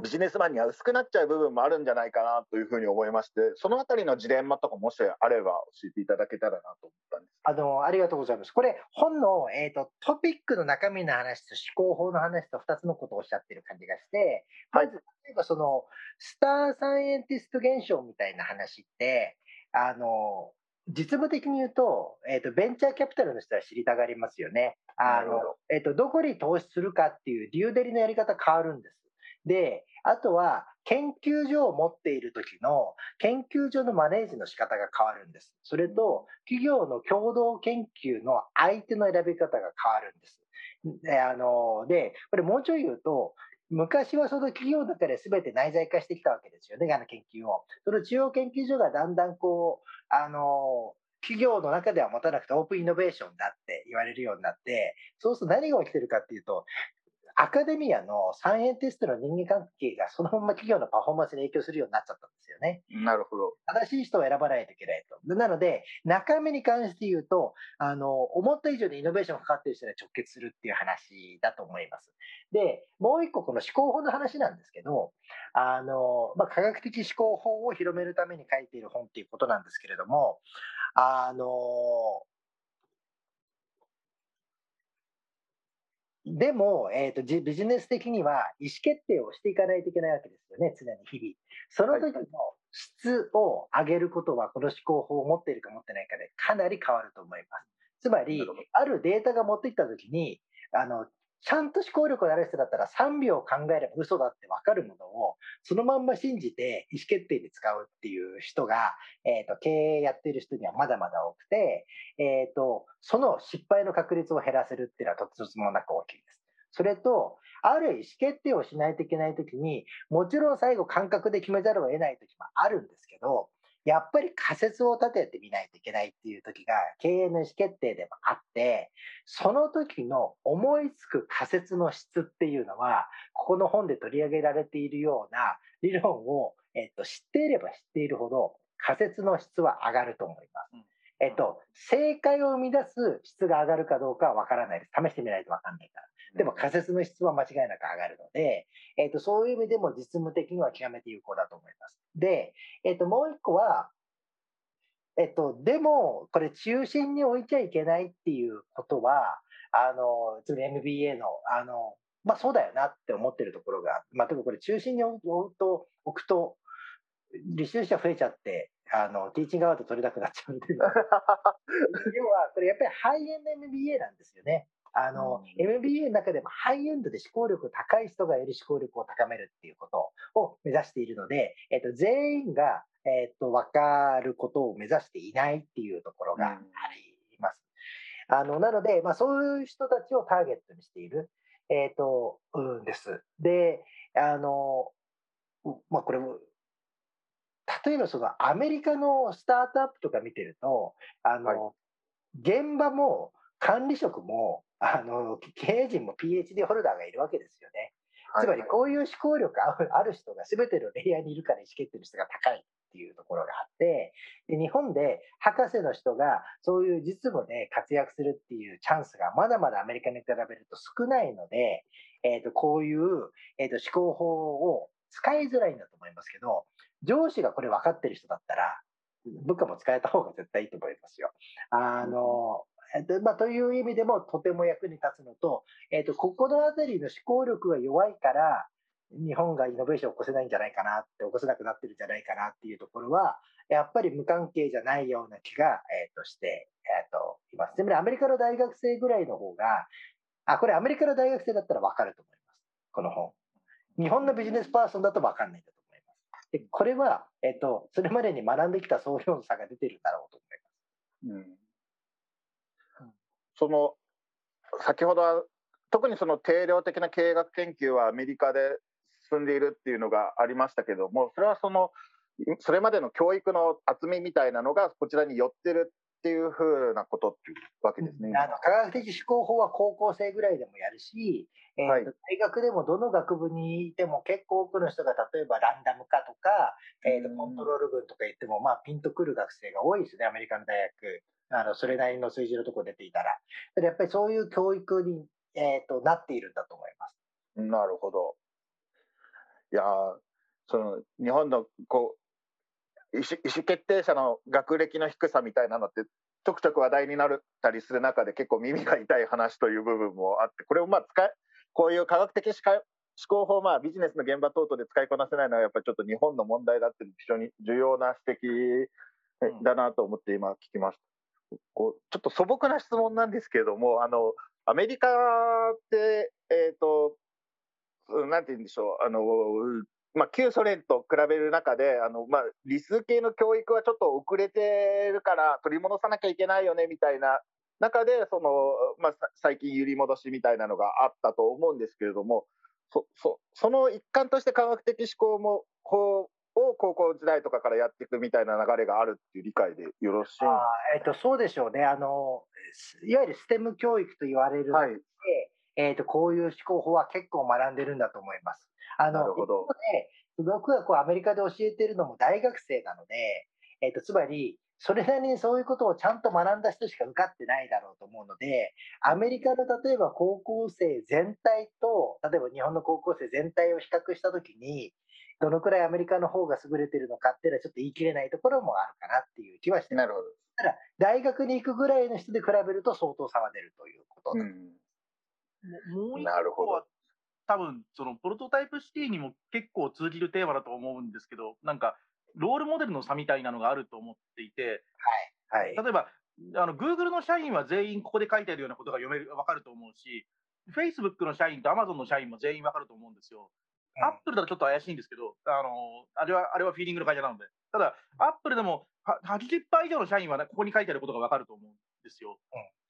ビジネスマンには薄くなっちゃう部分もあるんじゃないかなというふうに思いまして、そのあたりのジレンマとかもしあれば教えていただけたらなと思ったんですあのありがとうございます。これ、本の、えーと、トピックの中身の話と思考法の話と2つのことをおっしゃってる感じがして、まず、例えばその、スターサイエンティスト現象みたいな話って、あの実務的に言うと,、えーと、ベンチャーキャピタルの人は知りたがりますよね。あのえーとどこに投資するかっていう理由デリのやり方変わるんです。で、あとは研究所を持っている時の研究所のマネージの仕方が変わるんです。それと企業の共同研究の相手の選び方が変わるんです。で、あのでこれもうちょい言うと昔はその企業の中で全て内在化してきたわけですよね、あの研究を。その中央研究所がだんだんこう、あの企業の中では持たなくてオープンイノベーションだって言われるようになってそうすると何が起きてるかっていうとアカデミアの3円テストの人間関係がそのまま企業のパフォーマンスに影響するようになっちゃったんですよね。なるほど。正しい人を選ばないといけないと。なので、中身に関して言うと、あの、思った以上にイノベーションがかかっている人には直結するっていう話だと思います。で、もう一個この思考法の話なんですけど、あの、まあ、科学的思考法を広めるために書いている本っていうことなんですけれども、あの、でも、えーと、ビジネス的には意思決定をしていかないといけないわけですよね、常に日々。その時の質を上げることは、この思考法を持っているか持ってないかでかなり変わると思います。つまり、あるデータが持ってきた時に、あのちゃんと思考力のある人だったら3秒考えれば嘘だって分かるものをそのまんま信じて意思決定に使うっていう人が、えーと、経営やってる人にはまだまだ多くて、えーと、その失敗の確率を減らせるっていうのはとつもなく大きいです。それと、ある意思決定をしないといけないときに、もちろん最後感覚で決めざるを得ないときもあるんですけど、やっぱり仮説を立ててみないといけないっていう時が経営の意思決定でもあって、その時の思いつく仮説の質っていうのは、ここの本で取り上げられているような理論を、えっと、知っていれば知っているほど仮説の質は上がると思います。えっと、正解を生み出す質が上がるかどうかはわからないです。試してみないとわかんないから。でも仮説の質は間違いなく上がるので、えっと、そういう意味でも実務的には極めて有効だと思います。で、えっと、もう一個は、えっと、でも、これ中心に置いちゃいけないっていうことは、あの、つまり MBA の、あの、まあそうだよなって思ってるところが、まあ、特にこれ中心に置くと、置くと、履修者増えちゃって、あの、ティーチングアワード取れなくなっちゃうんで。要は、これやっぱりハイエンド MBA なんですよね。あの、うん、MBA の中でもハイエンドで思考力高い人がより思考力を高めるっていうことを目指しているので、えっと、全員が、えっと、分かることを目指していないっていうところがあります。うん、あの、なので、まあ、そういう人たちをターゲットにしている、えっと、うんです。で、あの、まあ、これも、例えばそのアメリカのスタートアップとか見てると、あの、はい、現場も管理職もあの経営陣も PhD ホルダーがいるわけですよね。つまりこういう思考力ある人が全てのレイヤーにいるから意思決定の質が高いっていうところがあってで日本で博士の人がそういう実務で活躍するっていうチャンスがまだまだアメリカに比べると少ないので、えー、とこういう、えー、と思考法を使いづらいんだと思いますけど上司がこれ分かってる人だったら部下も使えた方が絶対いいと思いますよ。あのえっとまあ、という意味でもとても役に立つのと、えっと、ここの辺りの思考力が弱いから、日本がイノベーションを起こせないんじゃないかなって、起こせなくなってるんじゃないかなっていうところは、やっぱり無関係じゃないような気が、えっとして、えっといます。つまりアメリカの大学生ぐらいの方が、あ、これアメリカの大学生だったら分かると思います。この本。日本のビジネスパーソンだと分かんないんだと。でこれは、えっと、それまでに学んできた総量の差が出てるんだろうと思います。うんその先ほどは特にその定量的な経営学研究はアメリカで進んでいるっていうのがありましたけどもそれはそのそれまでの教育の厚みみたいなのがこちらに寄ってるっていうふうなことっていうわけですね。あの科学的思考法は高校生ぐらいでもやるし、えーと、はい、大学でもどの学部にいても結構多くの人が例えばランダム化とか、えーと、コントロール群とか言っても、まあ、ピンとくる学生が多いですねアメリカの大学。あのそれなりの数字のところ出ていたら、やっぱりそういう教育に、えーと、なっているんだと思います。なるほど。いやその日本のこう意思意思決定者の学歴の低さみたいなのってちょくちょく話題になったりする中で結構耳が痛い話という部分もあってこれをまあ使いこういう科学的思考法まあビジネスの現場等々で使いこなせないのはやっぱりちょっと日本の問題だって非常に重要な指摘だなと思って今聞きました。こうちょっと素朴な質問なんですけれども、あのアメリカって、え、ー、と、なんて言うんでしょう、あのまあ、旧ソ連と比べる中で、あのまあ、理数系の教育はちょっと遅れてるから取り戻さなきゃいけないよねみたいな中で、そのまあ、最近揺り戻しみたいなのがあったと思うんですけれども、そそその一環として科学的思考も法を高校時代とかからやっていくみたいな流れがあるっていう理解でよろしいあえっと、そうでしょうね。あの、いわゆるステム教育と言われるはい、えっと、こういう思考法は結構学んでるんだと思います。あのなるほど。僕がこうアメリカで教えてるのも大学生なので、えっと、つまり、それなりにそういうことをちゃんと学んだ人しか受かってないだろうと思うので、アメリカの例えば高校生全体と、例えば日本の高校生全体を比較したときに、どのくらいアメリカの方が優れてるのかっていうのはちょっと言い切れないところもあるかなっていう気はしてます。なるほど。ただ、大学に行くぐらいの人で比べると相当差は出るということ。だ、うん、もう一なるほど。個は、多分そのプロトタイプシティにも結構通じるテーマだと思うんですけど、なんか、ロールモデルの差みたいなのがあると思っていて、はい。例えば、あの Google の社員は全員ここで書いてあるようなことが読める、わかると思うし、Facebook の社員と Amazon の社員も全員わかると思うんですよ。うんアップルだとちょっと怪しいんですけど、あのあれはあれはフィーリングの会社なので、ただ、アップルでもは80%以上の社員は、ね、ここに書いてあることがわかると思うんですよ。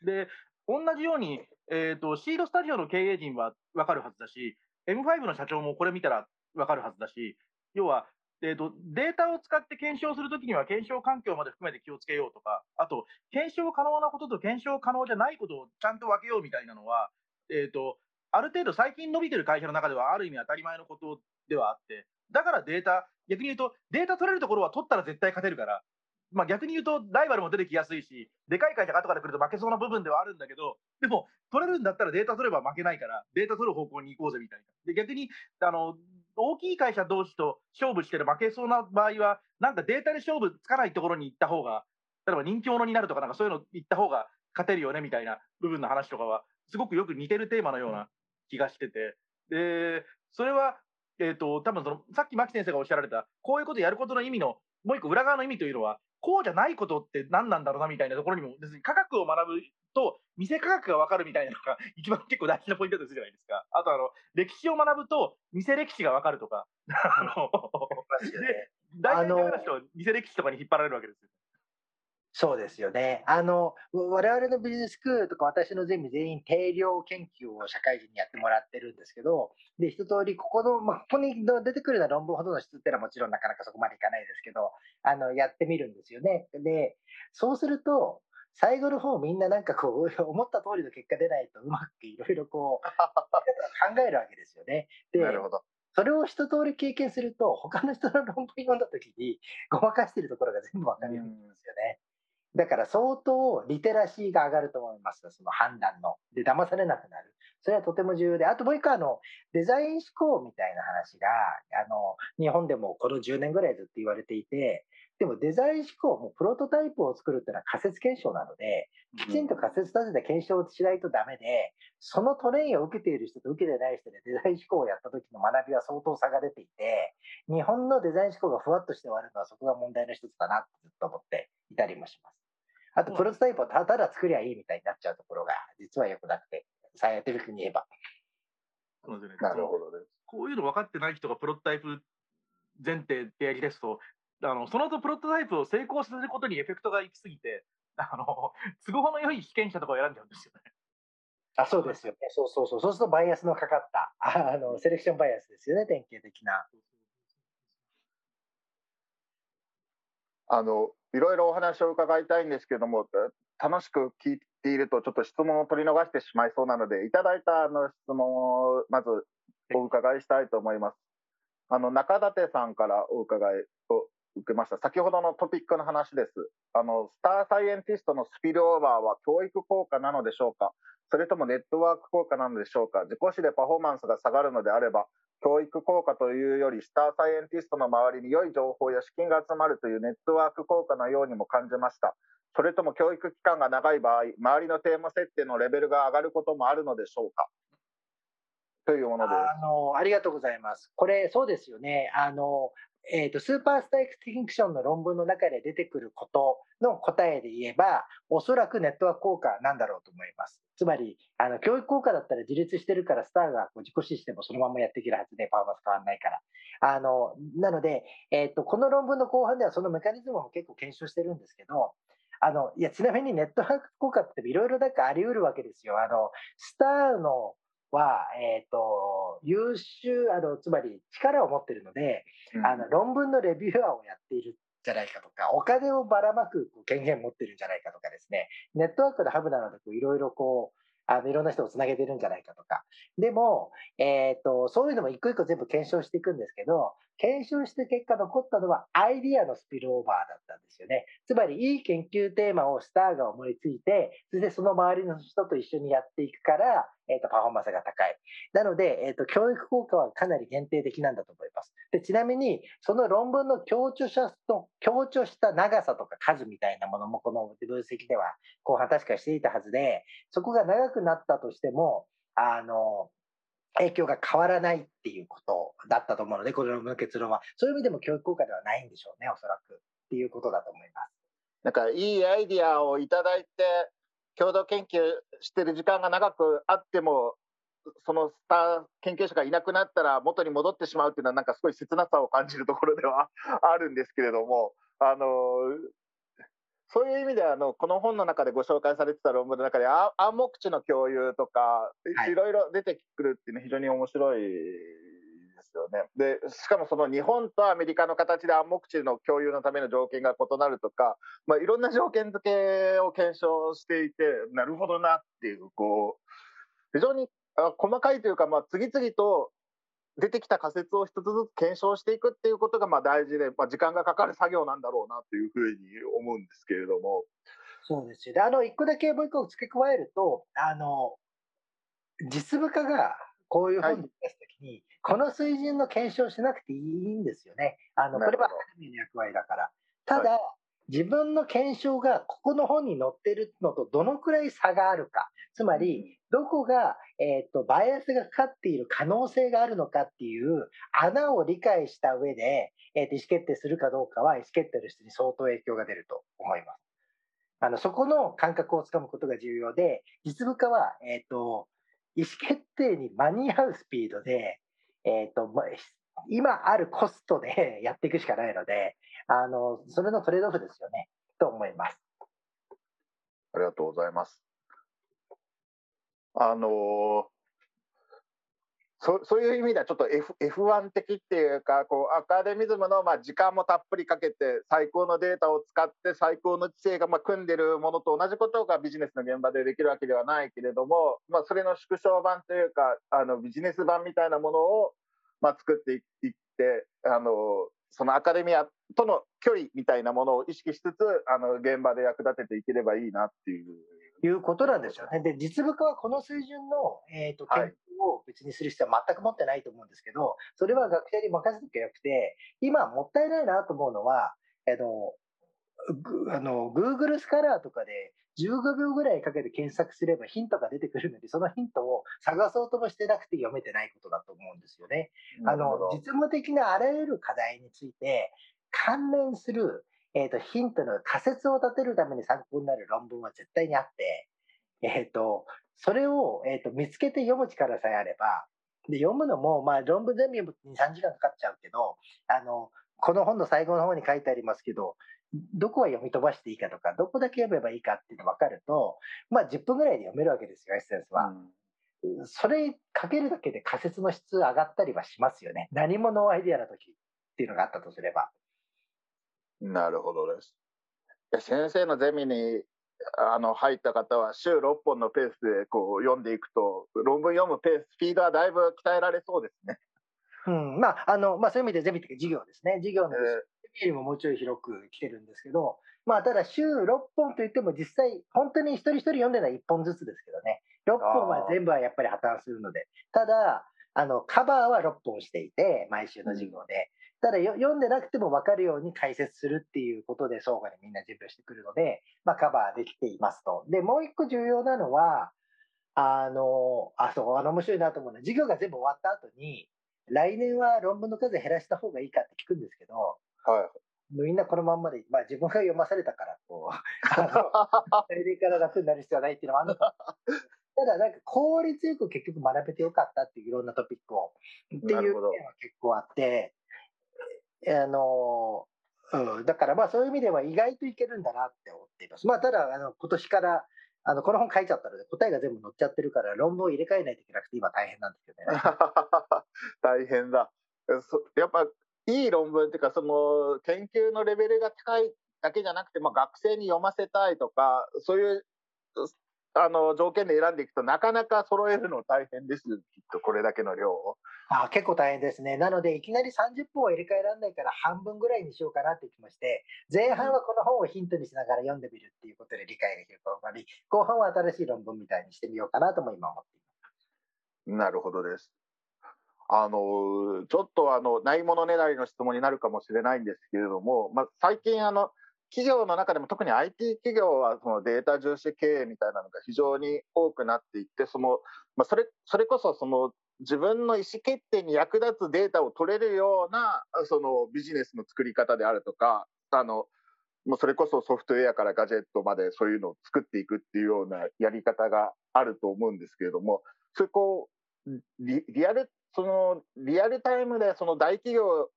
で、同じように、えーと、シードスタジオの経営陣はわかるはずだし、M5 の社長もこれ見たらわかるはずだし、要は、えーと、データを使って検証するときには検証環境まで含めて気をつけようとか、あと、検証可能なことと検証可能じゃないことをちゃんと分けようみたいなのは、えーと、ある程度最近伸びてる会社の中ではある意味当たり前のことではあって、だからデータ、逆に言うと、データ取れるところは取ったら絶対勝てるから、まあ、逆に言うと、ライバルも出てきやすいし、でかい会社が後から来ると負けそうな部分ではあるんだけど、でも、取れるんだったらデータ取れば負けないから、データ取る方向に行こうぜみたいな。で、逆に、あの、大きい会社同士と勝負してる負けそうな場合は、なんかデータで勝負つかないところに行った方が、例えば人気者になるとか、なんかそういうの行った方が勝てるよねみたいな部分の話とかは、すごくよく似てるテーマのような気がしてて、で、それは、えっ、と、多分その、さっき牧先生がおっしゃられた、こういうことやることの意味の、もう一個裏側の意味というのは、こうじゃないことって何なんだろうなみたいなところにも、別に科学を学ぶと、店科学が分かるみたいなのが、一番結構大事なポイントですじゃないですか。あと、あの、歴史を学ぶと、店歴史が分かるとか、あの、で大体の話と店歴史とかに引っ張られるわけですよ。そうですよね。あの、我々のビジネススクールとか私のゼミ全員定量研究を社会人にやってもらってるんですけど、で、一通りここの、まあ、ここに出てくるような論文ほどの質っていうのはもちろんなかなかそこまでいかないですけど、あの、やってみるんですよね。で、そうすると、最後の方みんななんかこう、思った通りの結果出ないとうまくいろいろこう、考えるわけですよね。で、なるほど。それを一通り経験すると、他の人の論文読んだ時に、ごまかしてるところが全部わかるようになるんですよね。だから相当リテラシーが上がると思います。その判断の。で、騙されなくなる。それはとても重要で、あともう一個あの、デザイン思考みたいな話が、あの、日本でもこの10年ぐらいずっと言われていて、でもデザイン思考もプロトタイプを作るっていうのは仮説検証なので、きちんと仮説立てて検証しないとダメで、そのトレインを受けている人と受けてない人でデザイン思考をやった時の学びは相当差が出ていて、日本のデザイン思考がふわっとして終わるのはそこが問題の一つだなってずっと思っていたりもします。あと、プロトタイプをただ作りゃいいみたいになっちゃうところが実は良くなくて、サイエンティフィックに言えば。なるほどです。こういうの分かってない人がプロトタイプ前提でやりですと、あのその後プロトタイプを成功させることにエフェクトが行き過ぎて、あの都合の良い被験者とかを選んじゃうんですよね。あ、そうですよね。そうそうそう。そうするとバイアスのかかった、あの、セレクションバイアスですよね、典型的な。あの、いろいろお話を伺いたいんですけども、楽しく聞いていると、ちょっと質問を取り逃してしまいそうなので、いただいたあの質問をまずお伺いしたいと思います。あの、中立さんからお伺いを受けました。先ほどのトピックの話です。あの、スターサイエンティストのスピルオーバーは教育効果なのでしょうか？それともネットワーク効果なのでしょうか？事故死でパフォーマンスが下がるのであれば、教育効果というより、スターサイエンティストの周りに良い情報や資金が集まるというネットワーク効果のようにも感じました。それとも教育期間が長い場合、周りのテーマ設定のレベルが上がることもあるのでしょうか？というものです。あの、ありがとうございます。これ、そうですよね。あの、えっ、と、 Superstar Extinction の論文の中で出てくることの答えで言えば、おそらくネットワーク効果なんだろうと思います。つまり、あの、教育効果だったら自立してるから、スターがこう事故死してもそのままやっていけるはずで、パフォーマンス変わらないから。あの、なので、えっ、と、この論文の後半ではそのメカニズムも結構検証してるんですけど、あの、いや、ちなみにネットワーク効果っていろいろだかあり得るわけですよ。あの、スターのは、えっ、と、優秀、あの、つまり力を持ってるので、あの、論文のレビュアーをやっているんじゃないかとか、お金をばらまく権限を持ってるんじゃないかとかですね、ネットワークのハブなので、いろいろこう、あのいろんな人をつなげてるんじゃないかとか。でも、えっ、と、そういうのも一個一個全部検証していくんですけど、検証して結果残ったのはアイディアのスピルオーバーだったんですよね。つまりいい研究テーマをスターが思いついて、それでその周りの人と一緒にやっていくから、えーと、パフォーマンスが高い。なので、えーと、教育効果はかなり限定的なんだと思います。でちなみに、その論文の強調者と強調した長さとか数みたいなものもこの分析では後半確かしていたはずで、そこが長くなったとしても、あの、影響が変わらないっていうことだったと思うので、これの結論は。そういう意味でも教育効果ではないんでしょうね、おそらく。っていうことだと思います。なんかいいアイディアをいただいて、共同研究してる時間が長くあっても、そのスター研究者がいなくなったら元に戻ってしまうっていうのはなんかすごい切なさを感じるところではあるんですけれども、あのそういう意味であのこの本の中でご紹介されてた論文の中で暗黙知の共有とか、はい、いろいろ出てくるっていうのは非常に面白いですよね。でしかもその日本とアメリカの形で暗黙知の共有のための条件が異なるとか、まあ、いろんな条件付けを検証していてなるほどなっていうこう非常に細かいというか、まあ、次々と出てきた仮説を一つずつ検証していくっていうことがまあ大事で、まあ、時間がかかる作業なんだろうなというふうに思うんですけれども。そうですよ。で、あの、一個だけもう一個付け加えると、あの、実務家がこういう本に出すときに、はい、この水準の検証しなくていいんですよね。あの、これはアカデミーの役割だから。ただ、はい自分の検証がここの本に載ってるのとどのくらい差があるか。つまり、どこが、えっ、ー、と、バイアスがかかっている可能性があるのかっていう穴を理解した上で、えっ、ー、と、意思決定するかどうかは意思決定の質に相当影響が出ると思います。あの、そこの感覚をつかむことが重要で、実務家は、えっ、ー、と、意思決定に間に合うスピードで、えっ、と、今あるコストで やっていくしかないので、あの、それのトレードオフですよね、と思います。ありがとうございます。あのそそういう意味ではちょっと F F1 的っていうかこうアカデミズムのまあ時間もたっぷりかけて最高のデータを使って最高の知性がまあ組んでるものと同じことがビジネスの現場でできるわけではないけれども、まあ、それの縮小版というかあのビジネス版みたいなものをまあ作っていってあのそのアカデミアとの距離みたいなものを意識しつつあの現場で役立てていければいいなっていう。いうことなんですよね。で実務家はこの水準の、えーと、研究を別にする必要は全く持ってないと思うんですけど、それは学者に任せときゃよくて、今もったいないなと思うのは、あのあの Google スカラーとかで15秒ぐらいかけて検索すればヒントが出てくるのに、そのヒントを探そうともしてなくて読めてないことだと思うんですよね。あの実務的なあらゆる課題について関連する、えーと、ヒントの仮説を立てるために参考になる論文は絶対にあって、えーと、それを、えーと、見つけて読む力さえあれば、で読むのも、まあ、論文全部に3時間かかっちゃうけどあのこの本の最後の方に書いてありますけどどこは読み飛ばしていいかとか、どこだけ読めばいいかっていうのが分かると、まあ10分ぐらいで読めるわけですよ、エッセンスは。うん、それかけるだけで仮説の質上がったりはしますよね。何も no idea の時っていうのがあったとすれば。なるほどです。先生のゼミにあの入った方は週6本のペースでこう読んでいくと論文読むペーススピードはだいぶ鍛えられそうですね。うん、まああのまあ、そういう意味でゼミっていうか授業ですね授業のよりももうちょい広く来てるんですけど、まあ、ただ週6本といっても実際、本当に一人一人読んでるのは1本ずつですけどね、6本は全部はやっぱり破綻するので、ただ、あのカバーは6本していて、毎週の授業で。ただ読んでなくても分かるように解説するっていうことで相互にみんな準備してくるので、まあ、カバーできていますと。で、もう一個重要なのは、あの、あ、そう、あの面白いなと思うのは、授業が全部終わった後に、来年は論文の数減らした方がいいかって聞くんですけど、はい、みんなこのまんまで、まあ、自分が読まされたからこう 大陸から楽になる必要はないっていうのもあるのか。ただなんか効率よく結局学べてよかったっていういろんなトピックをっていう意見は結構あってあの、うん、だからまあそういう意味では意外といけるんだなって思っています。まあただあの今年からあのこの本書いちゃったので答えが全部載っちゃってるから論文を入れ替えないといけなくて今大変なんですけどね。大変だ。やっぱいい論文っていうかその研究のレベルが高いだけじゃなくて、まあ、学生に読ませたいとかそういうあの条件で選んでいくとなかなか揃えるの大変ですきっとこれだけの量を。あ結構大変ですね。なのでいきなり30分を入れ替えられないから半分ぐらいにしようかなってきまして前半はこの本をヒントにしながら読んでみるっていうことで理解が広がり後半は新しい論文みたいにしてみようかなとも今思っています。なるほどです。あのちょっとあのないものねだりの質問になるかもしれないんですけれども、まあ、最近あの企業の中でも特に IT 企業はそのデータ重視経営みたいなのが非常に多くなっていってその、まあ、それそれこそその自分の意思決定に役立つデータを取れるようなそのビジネスの作り方であるとかあのもうそれこそソフトウェアからガジェットまでそういうのを作っていくっていうようなやり方があると思うんですけれどもそれこうリアルそのリアルタイムでその大企業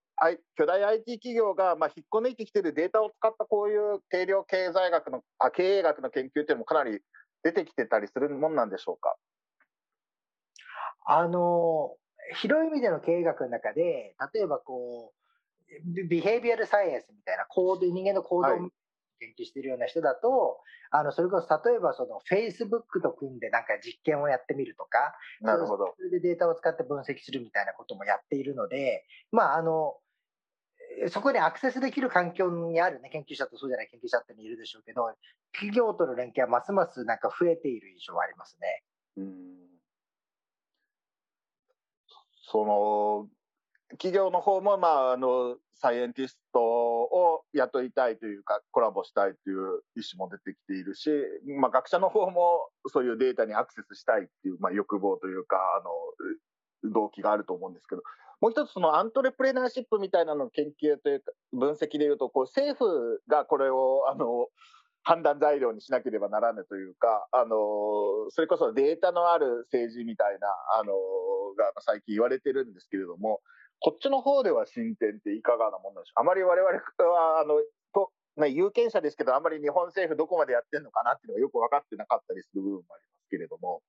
巨大 IT 企業がまあ引っこ抜いてきてるデータを使ったこういう定量経済学のあ経営学の研究っていうのもかなり出てきてたりするもんなんでしょうか？あの広い意味での経営学の中で例えばこうビヘイビアルサイエンスみたいな行動人間の行動を研究しているような人だと、はい、あのそれこそ例えばそのフェイスブックと組んでなんか実験をやってみるとかなるほど。それでデータを使って分析するみたいなこともやっているのでまああのそこにアクセスできる環境にある、ね、研究者とそうじゃない研究者っているでしょうけど企業との連携はますますなんか増えている印象はありますね。うんその企業の方も、まあ、あのサイエンティストを雇いたいというかコラボしたいという意思も出てきているし、まあ、学者の方もそういうデータにアクセスしたいっていう、まあ、欲望というかあの動機があると思うんですけどもう一つそのアントレプレナーシップみたいなの研究というか分析でいうとこう政府がこれをあの判断材料にしなければならぬというかあのそれこそデータのある政治みたいなあのが最近言われてるんですけれどもこっちの方では進展っていかがなものでしょう？あまり我々はあのと、ね、有権者ですけどあまり日本政府どこまでやってるのかなっていうのがよく分かってなかったりする部分もありますけれども。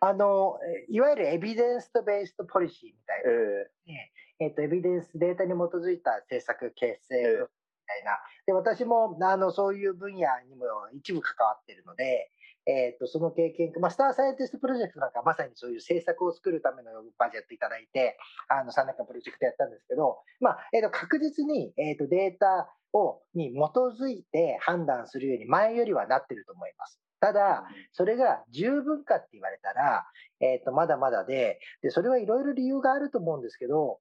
あのいわゆるエビデンスとベースとポリシーみたいな、えー、えーとエビデンスデータに基づいた政策形成みたいな、で私もあのそういう分野にも一部関わっているので、えーと、その経験、まあ、スターサイエンティストプロジェクトなんかまさにそういう政策を作るためのバジェットいただいてあの3年間プロジェクトやったんですけど、まあえーと、確実に、えーと、データをに基づいて判断するように前よりはなってると思います。ただ、それが十分かって言われたら、えー、とまだまだでで、それはいろいろ理由があると思うんですけど、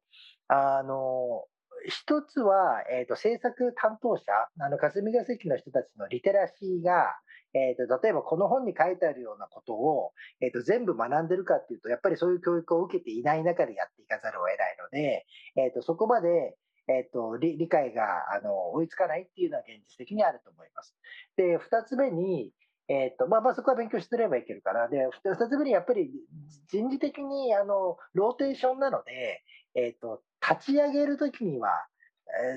あの一つは、えー、と政策担当者、あの霞が関の人たちのリテラシーが、えーと、例えばこの本に書いてあるようなことを、えーと、全部学んでるかっていうとやっぱりそういう教育を受けていない中でやっていかざるを得ないので、えーと、そこまで、えー、と理理解があの追いつかないっていうのは現実的にあると思います。で2つ目にえーとまあ、まあそこは勉強してればいけるかな。で、2つ目にやっぱり人事的にあのローテーションなので、えーと立ち上げるときには、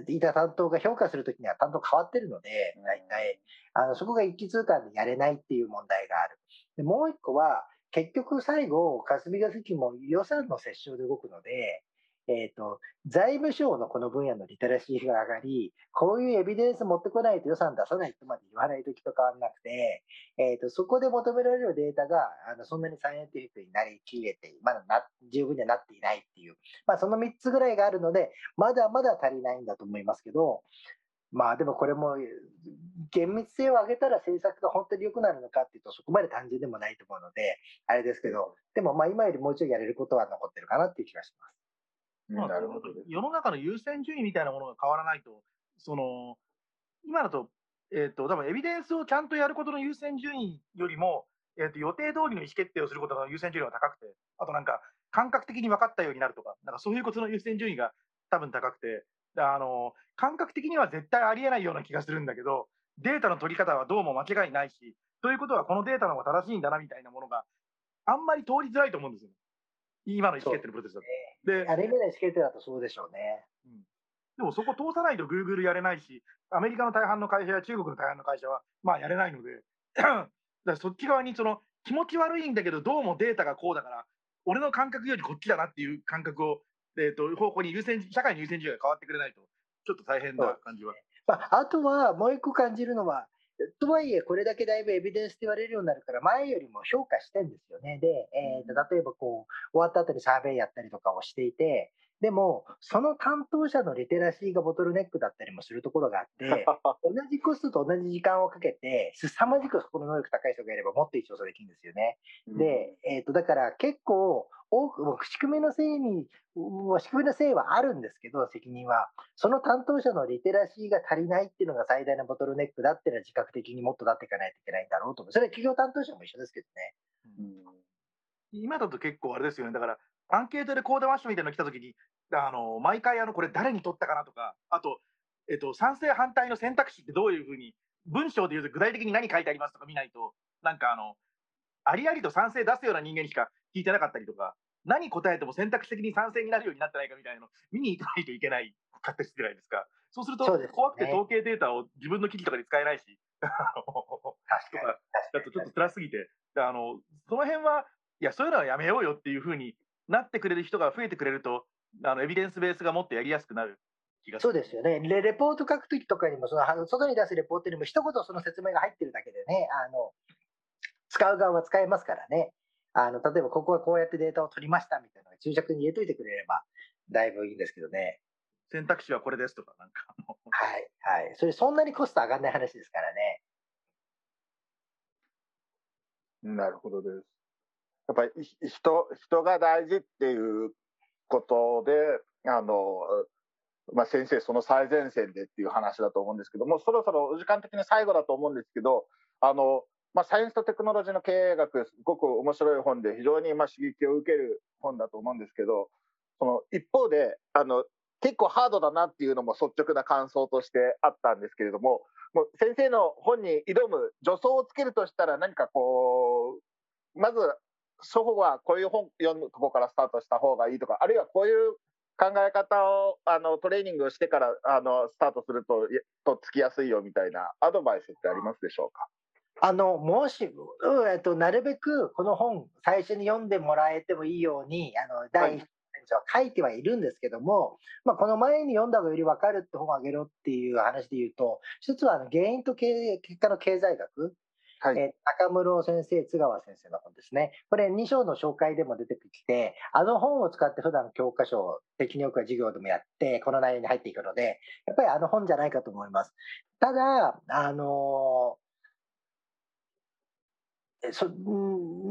えー、いた担当が評価するときには担当変わってるので、大体、あのそこが一気通貫でやれないっていう問題がある。でもう一個は、結局最後、霞が関も予算の折衝で動くので、えーと、財務省のこの分野のリテラシーが上がり、こういうエビデンス持ってこないと予算出さないとまで言わないときと変わらなくて、えーと、そこで求められるデータがあのそんなにサイエンティフィックになりきれて、まだな十分にはなっていないっていう、まあ、その3つぐらいがあるので、まだまだ足りないんだと思いますけど、まあでもこれも厳密性を上げたら政策が本当に良くなるのかっていうとそこまで単純でもないと思うのであれですけどでもまあ今よりもうちょいやれることは残ってるかなっていう気がします。まあ、なるほど世の中の優先順位みたいなものが変わらないと、その今だと、えーと、多分エビデンスをちゃんとやることの優先順位よりも、えーと、予定通りの意思決定をすることの優先順位が高くて、あとなんか感覚的に分かったようになるとか、なんかそういうことの優先順位が多分高くて、あの感覚的には絶対ありえないような気がするんだけど、データの取り方はどうも間違いないし、ということはこのデータの方が正しいんだなみたいなものがあんまり通りづらいと思うんですよ。今の意思決定のプロセスだと。で、あれぐらい意思決定だとそうでしょうね。うん、でもそこ通さないとグーグルやれないし、アメリカの大半の会社や中国の大半の会社は、まあやれないので、だからそっち側にその気持ち悪いんだけど、どうもデータがこうだから、俺の感覚よりこっちだなっていう感覚を、えー、と方向に優先、社会の優先順位が変わってくれないと、ちょっと大変な感じは。まあ、あとはもう一個感じるのは、とはいえ、これだけだいぶエビデンスって言われるようになるから、前よりも評価してんですよね。で、えー、と例えばこう、終わった後にサーベイやったりとかをしていて、でも、その担当者のリテラシーがボトルネックだったりもするところがあって、同じコストと同じ時間をかけて、凄まじくそこの能力高い人がいればもっといい調査できるんですよね。で、えっ、ー、と、だから結構、多く、仕組みのせいに、仕組みのせいはあるんですけど、責任は。その担当者のリテラシーが足りないっていうのが最大のボトルネックだっていうのは自覚的にもっとなっていかないといけないんだろうと思う。それは企業担当者も一緒ですけどね。うん、今だと結構あれですよね。だから、アンケートでコーダマッシュみたいなの来たときに、あの毎回あのこれ誰に取ったかなとか、あと、えっと、賛成反対の選択肢ってどういうふうに、文章で言うと具体的に何書いてありますとか見ないと、なんかあの、ありありと賛成出すような人間にしか聞いてなかったりとか、何答えても選択肢的に賛成になるようになってないかみたいなの見に行かないといけないかったりじゃないですか。そうすると、怖くて統計データを自分の記事とかに使えないし、とかだとちょっと辛すぎて、あのその辺は、いや、そういうのはやめようよっていうふうになってくれる人が増えてくれると、あのエビデンスベースがもっとやりやすくなる気がそうですよね。レレポート書くときとかにもその、外に出すレポートにも、一言その説明が入ってるだけでね、あの使う側は使えますからね。あの例えば、ここはこうやってデータを取りましたみたいなのが注釈に入れといてくれれば、だいぶいいんですけどね。選択肢はこれですとか、なんか。はい、はい。それ、そんなにコスト上がらない話ですからね。なるほどです。やっぱり人人が大事っていうことで、あの、まあ、先生、その最前線でっていう話だと思うんですけども、そろそろ時間的に最後だと思うんですけど、あの、まあ、サイエンスとテクノロジーの経営学、すごく面白い本で、非常にまあ刺激を受ける本だと思うんですけど、その一方で、あの、結構ハードだなっていうのも率直な感想としてあったんですけれども、もう先生の本に挑む助走をつけるとしたら何かこう、まず初歩はこういう本読むとこからスタートした方がいいとか、あるいはこういう考え方をあのトレーニングをしてからあのスタートするととつきやすいよみたいなアドバイスってありますでしょうか？あのもし、えっと、なるべくこの本最初に読んでもらえてもいいようにあの第一は書いてはいるんですけども、まあ、この前に読んだ方がより分かるって本をあげろっていう話で言うと一つはあの原因と結果の経済学はい、えー、中室先生、津川先生の本ですね。これ2章の紹介でも出てきて、あの本を使って普段教科書を適によくは授業でもやって、この内容に入っていくので、やっぱりあの本じゃないかと思います。ただ、あのー、そ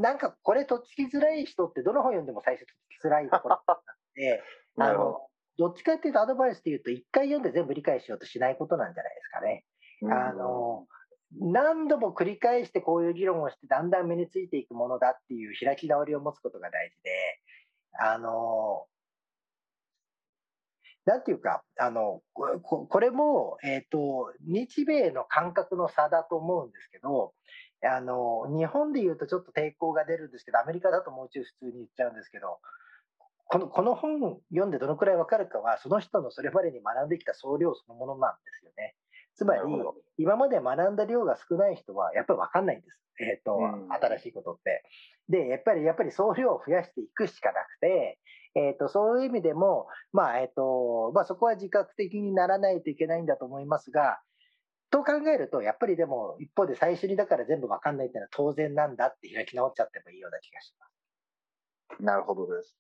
なんかこれとっつきづらい人ってどの本読んでも最初とっつきづらいところがあって、あのどっちかっていうとアドバイスで言うと一回読んで全部理解しようとしないことなんじゃないですかね。あのー何度も繰り返してこういう議論をしてだんだん身についていくものだっていう開き直りを持つことが大事で、あの、なんていうか、あの、ここれも、えっ、ー、と、日米の感覚の差だと思うんですけど、あの、日本で言うとちょっと抵抗が出るんですけど、アメリカだともうちょい普通に言っちゃうんですけど、このこの本読んでどのくらいわかるかは、その人のそれまでに学んできた総量そのものなんですよね。つまり、今まで学んだ量が少ない人は、やっぱり分かんないんです。えっ、ー、と、うん、新しいことって。で、やっぱり、やっぱり総量を増やしていくしかなくて、えっ、ー、と、そういう意味でも、まあ、えっ、ー、と、まあ、そこは自覚的にならないといけないんだと思いますが、と考えると、やっぱりでも、一方で最初にだから全部分かんないっていうのは当然なんだって開き直っちゃってもいいような気がします。なるほどです。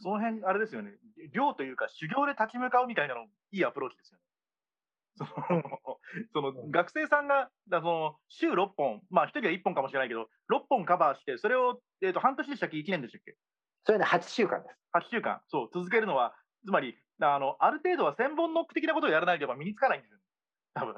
その辺、あれですよね、量というか、修行で立ち向かうみたいなの、いいアプローチですよね。その その学生さんがその週6本、まあ1人は1本かもしれないけど、6本カバーして、それを、えー、と半年でしたっけ、1年でしたっけ？それで8週間です。8週間、そう、続けるのは、つまり、あのある程度は千本ノック的なことをやらないとやっぱ身につかないんですよ、多分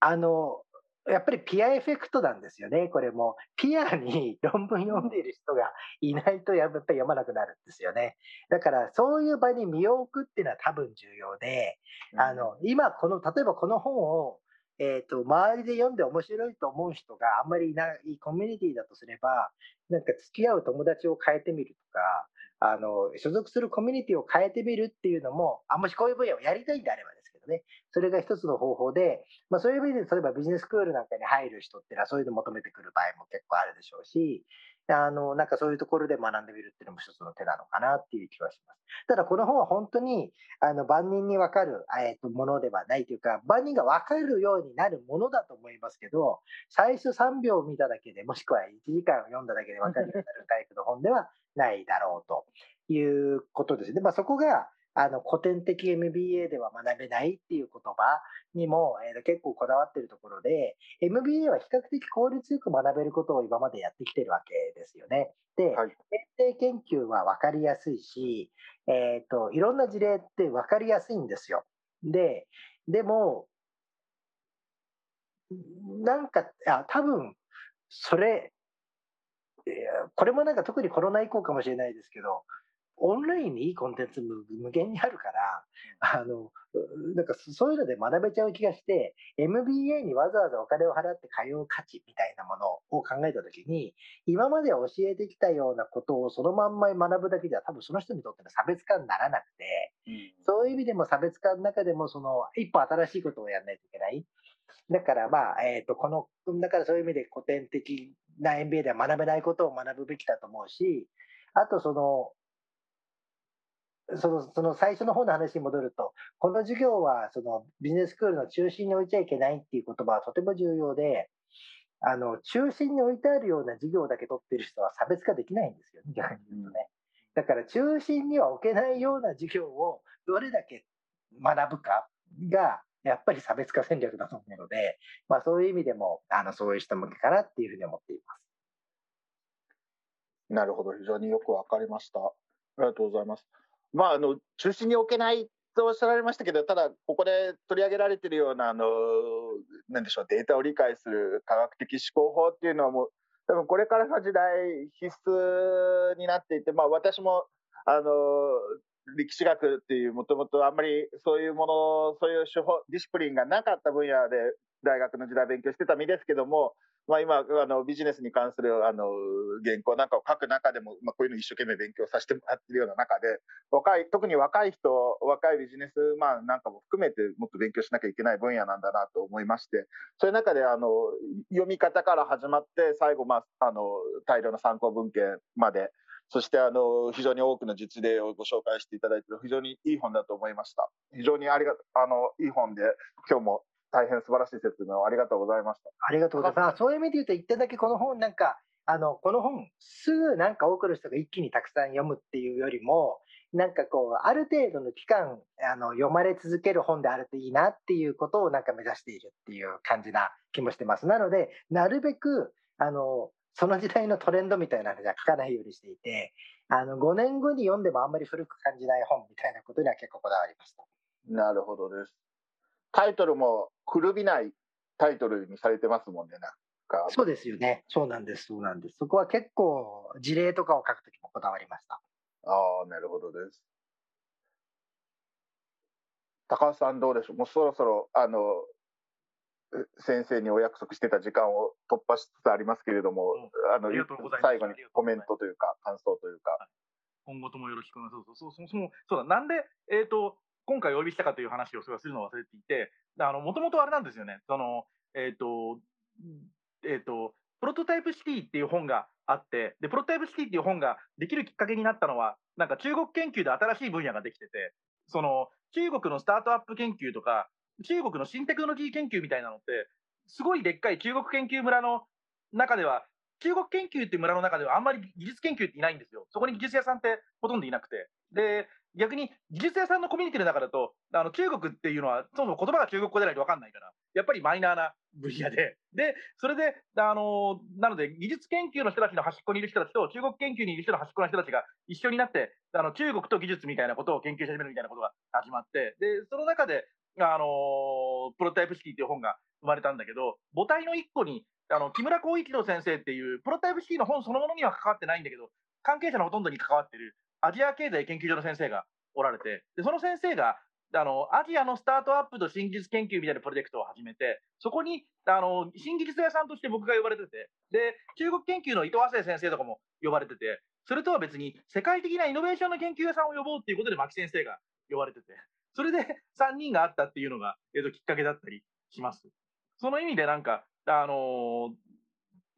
あのやっぱりピアエフェクトなんですよね、これも。ピアに論文読んでいる人がいないとやっぱり読まなくなるんですよね。だからそういう場に身を置くっていうのは多分重要で、あの今この、例えばこの本を、えーと、周りで読んで面白いと思う人があんまりいないコミュニティだとすれば、なんか付き合う友達を変えてみるとか、あの所属するコミュニティを変えてみるっていうのも、あもしこういう分野をやりたいんであればね。それが一つの方法で、まあ、そういう意味で、例えばビジネススクールなんかに入る人っていうのは、そういうの求めてくる場合も結構あるでしょうし、あの、なんかそういうところで学んでみるっていうのも一つの手なのかなっていう気はします。ただこの本は本当に、あの、万人にわかる、えっ、と、ものではないというか、万人がわかるようになるものだと思いますけど、最初3秒見ただけで、もしくは1時間読んだだけでわかるようになるタイプの本ではないだろうということですね。まあそこが、あの古典的 MBA では学べないっていう言葉にも、えー、結構こだわってるところで、MBA は比較的効率よく学べることを今までやってきてるわけですよね。で、はい、定研究は分かりやすいし、えっ、ー、と、いろんな事例って分かりやすいんですよ。で、でも、なんか、あ多分、それ、これもなんか特にコロナ以降かもしれないですけど、オンラインにいいコンテンツ無限にあるから、あの、なんかそういうので学べちゃう気がして、MBA にわざわざお金を払って通う価値みたいなものを考えたときに、今まで教えてきたようなことをそのまんま学ぶだけでは多分その人にとっての差別化にならなくて、うん、そういう意味でも差別化の中でもその一歩新しいことをやらないといけない。だからまあ、えっ、ー、と、この、だからそういう意味で古典的な MBA では学べないことを学ぶべきだと思うし、あとその、そのその最初の方の話に戻ると、この授業はそのビジネススクールの中心に置いちゃいけないっていう言葉はとても重要で、あの中心に置いてあるような授業だけ取ってる人は差別化できないんですよね、逆に言うとね。だから中心には置けないような授業をどれだけ学ぶかが、やっぱり差別化戦略だと思うので、まあ、そういう意味でもあのそういう人向けかなっていうふうに思っています。なるほど、非常によくわかりました。ありがとうございます。まあ、あの中心に置けないとおっしゃられましたけど、ただ、ここで取り上げられてるような、あのなんでしょう、データを理解する科学的思考法っていうのは、もう、多分これからの時代、必須になっていて、まあ、私もあの歴史学っていう、もともとあんまりそういうもの、そういう手法、ディシプリンがなかった分野で、大学の時代勉強してた身ですけども、まあ、今あのビジネスに関するあの原稿なんかを書く中でも、まあ、こういうの一生懸命勉強させてもらってるような中で若い特に若い人若いビジネスマンなんかも含めてもっと勉強しなきゃいけない分野なんだなと思いましてそういう中であの読み方から始まって最後、まあ、あの大量の参考文献までそしてあの非常に多くの実例をご紹介していただいて非常にいい本だと思いました。非常にありがあのいい本で今日も大変素晴らしい説明をありがとうございました。ありがとうございます。そういう意味で言うと、一点だけこの本なんか、あの、この本、すぐなんか多くの人が一気にたくさん読むっていうよりも、なんかこう、ある程度の期間、あの、読まれ続ける本であるといいなっていうことをなんか目指しているっていう感じな気もしてます。なので、なるべく、あの、その時代のトレンドみたいなのじゃ書かないようにしていて、あの、5年後に読んでもあんまり古く感じない本みたいなことには結構こだわりました。なるほどです。タイトルも古びないタイトルにされてますもんね、なんか。そうですよね。そうなんです、そうなんです。そこは結構、事例とかを書くときもこだわりました。ああ、なるほどです。高橋さんどうでしょうもうそろそろ、あの、先生にお約束してた時間を突破しつつありますけれども、うん、あの最後にコメントというか、感想というか。今後ともよろしくお願いします。そうそうそうそうだ、なんで、えっ、ー、と、今回お呼びしたかという話をするのを忘れていて、もともとあれなんですよね、その、えっ、ー、と、えっ、ー、と、プロトタイプシティっていう本があって、で、プロトタイプシティっていう本ができるきっかけになったのは、なんか中国研究で新しい分野ができてて、その、中国のスタートアップ研究とか、中国の新テクノロジー研究みたいなのって、すごいでっかい中国研究村の中では、中国研究っていう村の中ではあんまり技術研究っていないんですよ。そこに技術屋さんってほとんどいなくて。で、逆に技術屋さんのコミュニティの中だと、あの中国っていうのは、そもそも言葉が中国語でないと分かんないから、やっぱりマイナーな分野で、で、それで、あのなので、技術研究の人たちの端っこにいる人たちと、中国研究にいる人の端っこの人たちが一緒になって、あの中国と技術みたいなことを研究し始めるみたいなことが始まって、で、その中で、あのプロタイプ式っていう本が生まれたんだけど、母体の一個に、あの木村光一郎先生っていう、プロタイプ式の本そのものには関わってないんだけど、関係者のほとんどに関わってるアジア経済研究所の先生がおられて、でその先生があのアジアのスタートアップと新技術研究みたいなプロジェクトを始めて、そこにあの新技術屋さんとして僕が呼ばれてて、で中国研究の伊藤亜生先生とかも呼ばれてて、それとは別に世界的なイノベーションの研究屋さんを呼ぼうっていうことで牧先生が呼ばれてて、それで3人があったっていうのが、えっと、きっかけだったりします。その意味でなんか、あのー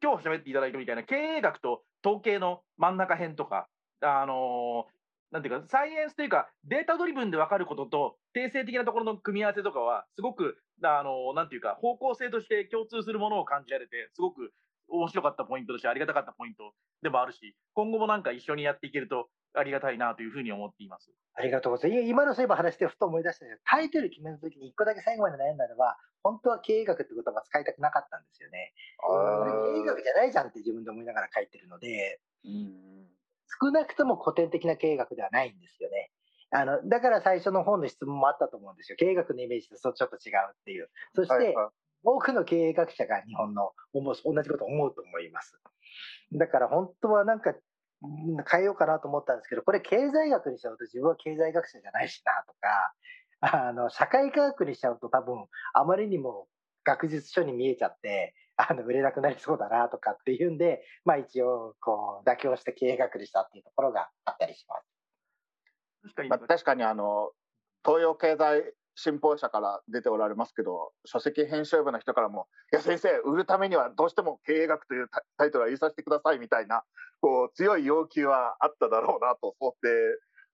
今日喋っていただいたみたいな経営学と統計の真ん中辺とか、あのーなんていうか、サイエンスというか、データドリブンで分かることと、定性的なところの組み合わせとかは、すごく、あのーなんていうか、方向性として共通するものを感じられて、すごく面白かったポイントとしてありがたかったポイントでもあるし、今後もなんか一緒にやっていけるとありがたいなというふうに思っています。ありがとうございます。い今のそういえば話してふと思い出したんですけど、タイトル決めるときに一個だけ最後まで悩んだのは、本当は経営学って言葉使いたくなかったんですよね。経営学じゃないじゃんって自分で思いながら書いてるので、うん少なくとも古典的な経営学ではないんですよね。あの、だから最初の本の質問もあったと思うんですよ。経営学のイメージとそうちょっと違うっていう。そして、はいはい多くの経営学者が日本の思う同じことを思うと思います。だから本当はなんかうん変えようかなと思ったんですけど、これ経済学にしちゃうと自分は経済学者じゃないしなとか、あの、社会科学にしちゃうと多分あまりにも学術書に見えちゃって、あの、売れなくなりそうだなとかっていうんで、まあ一応、こう、妥協して経営学にしたっていうところがあったりします。確かに、まあ、確かにあの東洋経済新報社から出ておられますけど書籍編集部の人からも「いや先生売るためにはどうしても経営学というタタイトルは入れさせてください」みたいなこう強い要求はあっただろうなと想定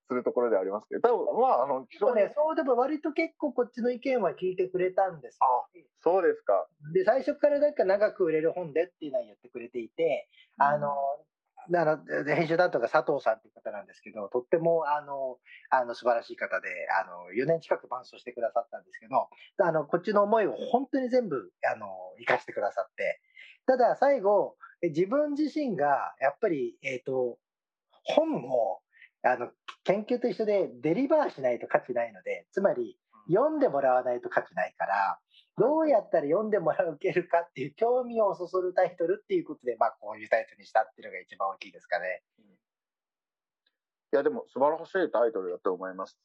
するところではありますけど多分まああの非常に。そうね、そうでも割と結構こっちの意見は聞いてくれたんですよ。そうですか。で、最初からなんか長く売れる本でっていうのは言ってくれていて、あの、あの編集担当が佐藤さんという方なんですけど、とってもあのあの素晴らしい方で、あの4年近く伴走してくださったんですけど、あのこっちの思いを本当に全部あの生かしてくださって、ただ最後、え自分自身がやっぱり、えっ、と、本をあの研究と一緒でデリバーしないと価値ないので、つまり読んでもらわないと価値ないから、どうやったら読んでもらうけるかっていう興味をそそるタイトルっていうことで、まあこういうタイトルにしたっていうのが一番大きいですかね。いやでも素晴らしいタイトルだと思います。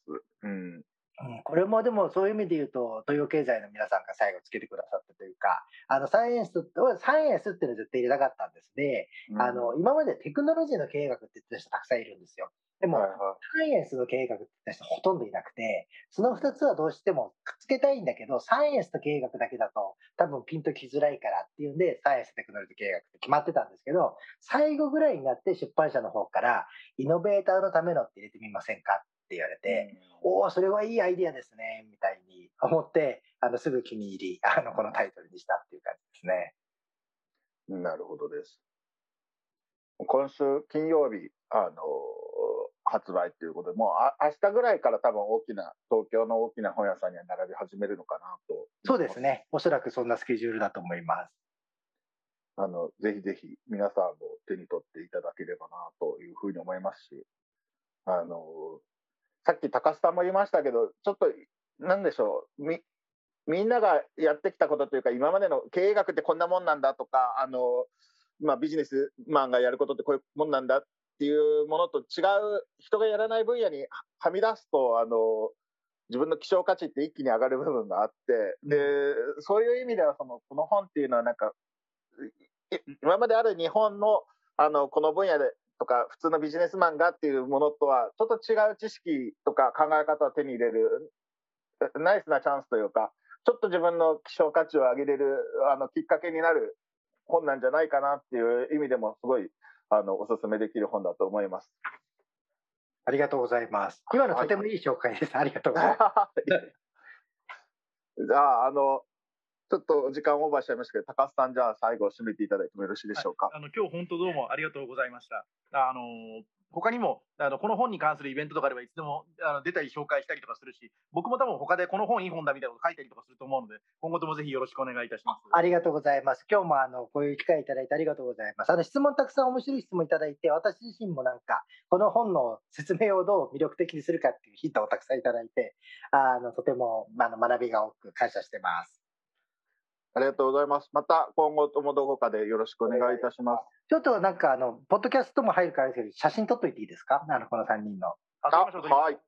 うんうん、これもでもそういう意味で言うと、東洋経済の皆さんが最後つけてくださったというか、あのサイエンスと、サイエンスっていうのを絶対入れたかったんですで、あの今までテクノロジーの経営学って言ってた人たくさんいるんですよ。でも、はいはい。サイエンスの経営学って言った人ほとんどいなくて、その2つはどうしてもくっつけたいんだけど、サイエンスと経営学だけだと多分ピンときづらいからっていうんで、サイエンスとテクノロジーと経営学って決まってたんですけど、最後ぐらいになって出版社の方から、イノベーターのためのって入れてみませんかって言われて、おお、それはいいアイディアですね、みたいに思って、あのすぐ気に入り、あのこのタイトルにしたっていう感じですね。なるほどです。今週金曜日、あの発売ということで、もうあ明日ぐらいから多分大きな、東京の大きな本屋さんには並び始めるのかなと。そうです。ね。おそらくそんなスケジュールだと思います。あの、ぜひぜひ皆さんも手に取っていただければなというふうに思いますし、あの、さっき高須さんも言いましたけど、ちょっと、なんでしょう、み、みんながやってきたことというか、今までの経営学ってこんなもんなんだとか、あの、まあビジネスマンがやることってこういうもんなんだっていうものと違う、人がやらない分野にはみ出すと、あの、自分の希少価値って一気に上がる部分があって、で、そういう意味では、その、この本っていうのはなんか、い今まである日本のあのこの分野でとか普通のビジネスマンがっていうものとはちょっと違う知識とか考え方を手に入れるナイスなチャンスというかちょっと自分の希少価値を上げれるあのきっかけになる本なんじゃないかなっていう意味でもすごいあのおすすめできる本だと思います。ありがとうございます。今のとてもいい紹介です。ありがとうございます。じゃああのちょっと時間オーバーしちゃいましたけど高須さんじゃあ最後締めていただいてもよろしいでしょうか？あの今日本当どうもありがとうございました。あの他にもあのこの本に関するイベントとかではいつでもあの出たり紹介したりとかするし、僕も多分他でこの本いい本だみたいなこと書いたりとかすると思うので、今後ともぜひよろしくお願いいたします。ありがとうございます。今日もあのこういう機会いただいてありがとうございます。あの質問たくさん面白い質問いただいて、私自身もなんかこの本の説明をどう魅力的にするかっていうヒントをたくさんいただいて、あのとてもあの学びが多く感謝してます。ありがとうございます。また今後ともどこかでよろしくお願いいたします。ちょっとなんかあのポッドキャストも入るからですけど、写真撮っといていいですか？あのこの3人の。あはい。か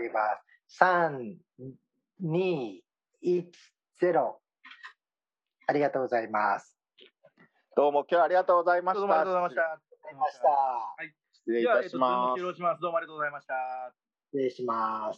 けます。三二一ゼロ。ありがとうございます。どうも今日はありがとうございましどうもありた。がとうございました。ありがとうございました。失礼いたします終。了します。どうもありがとうございました。失礼します。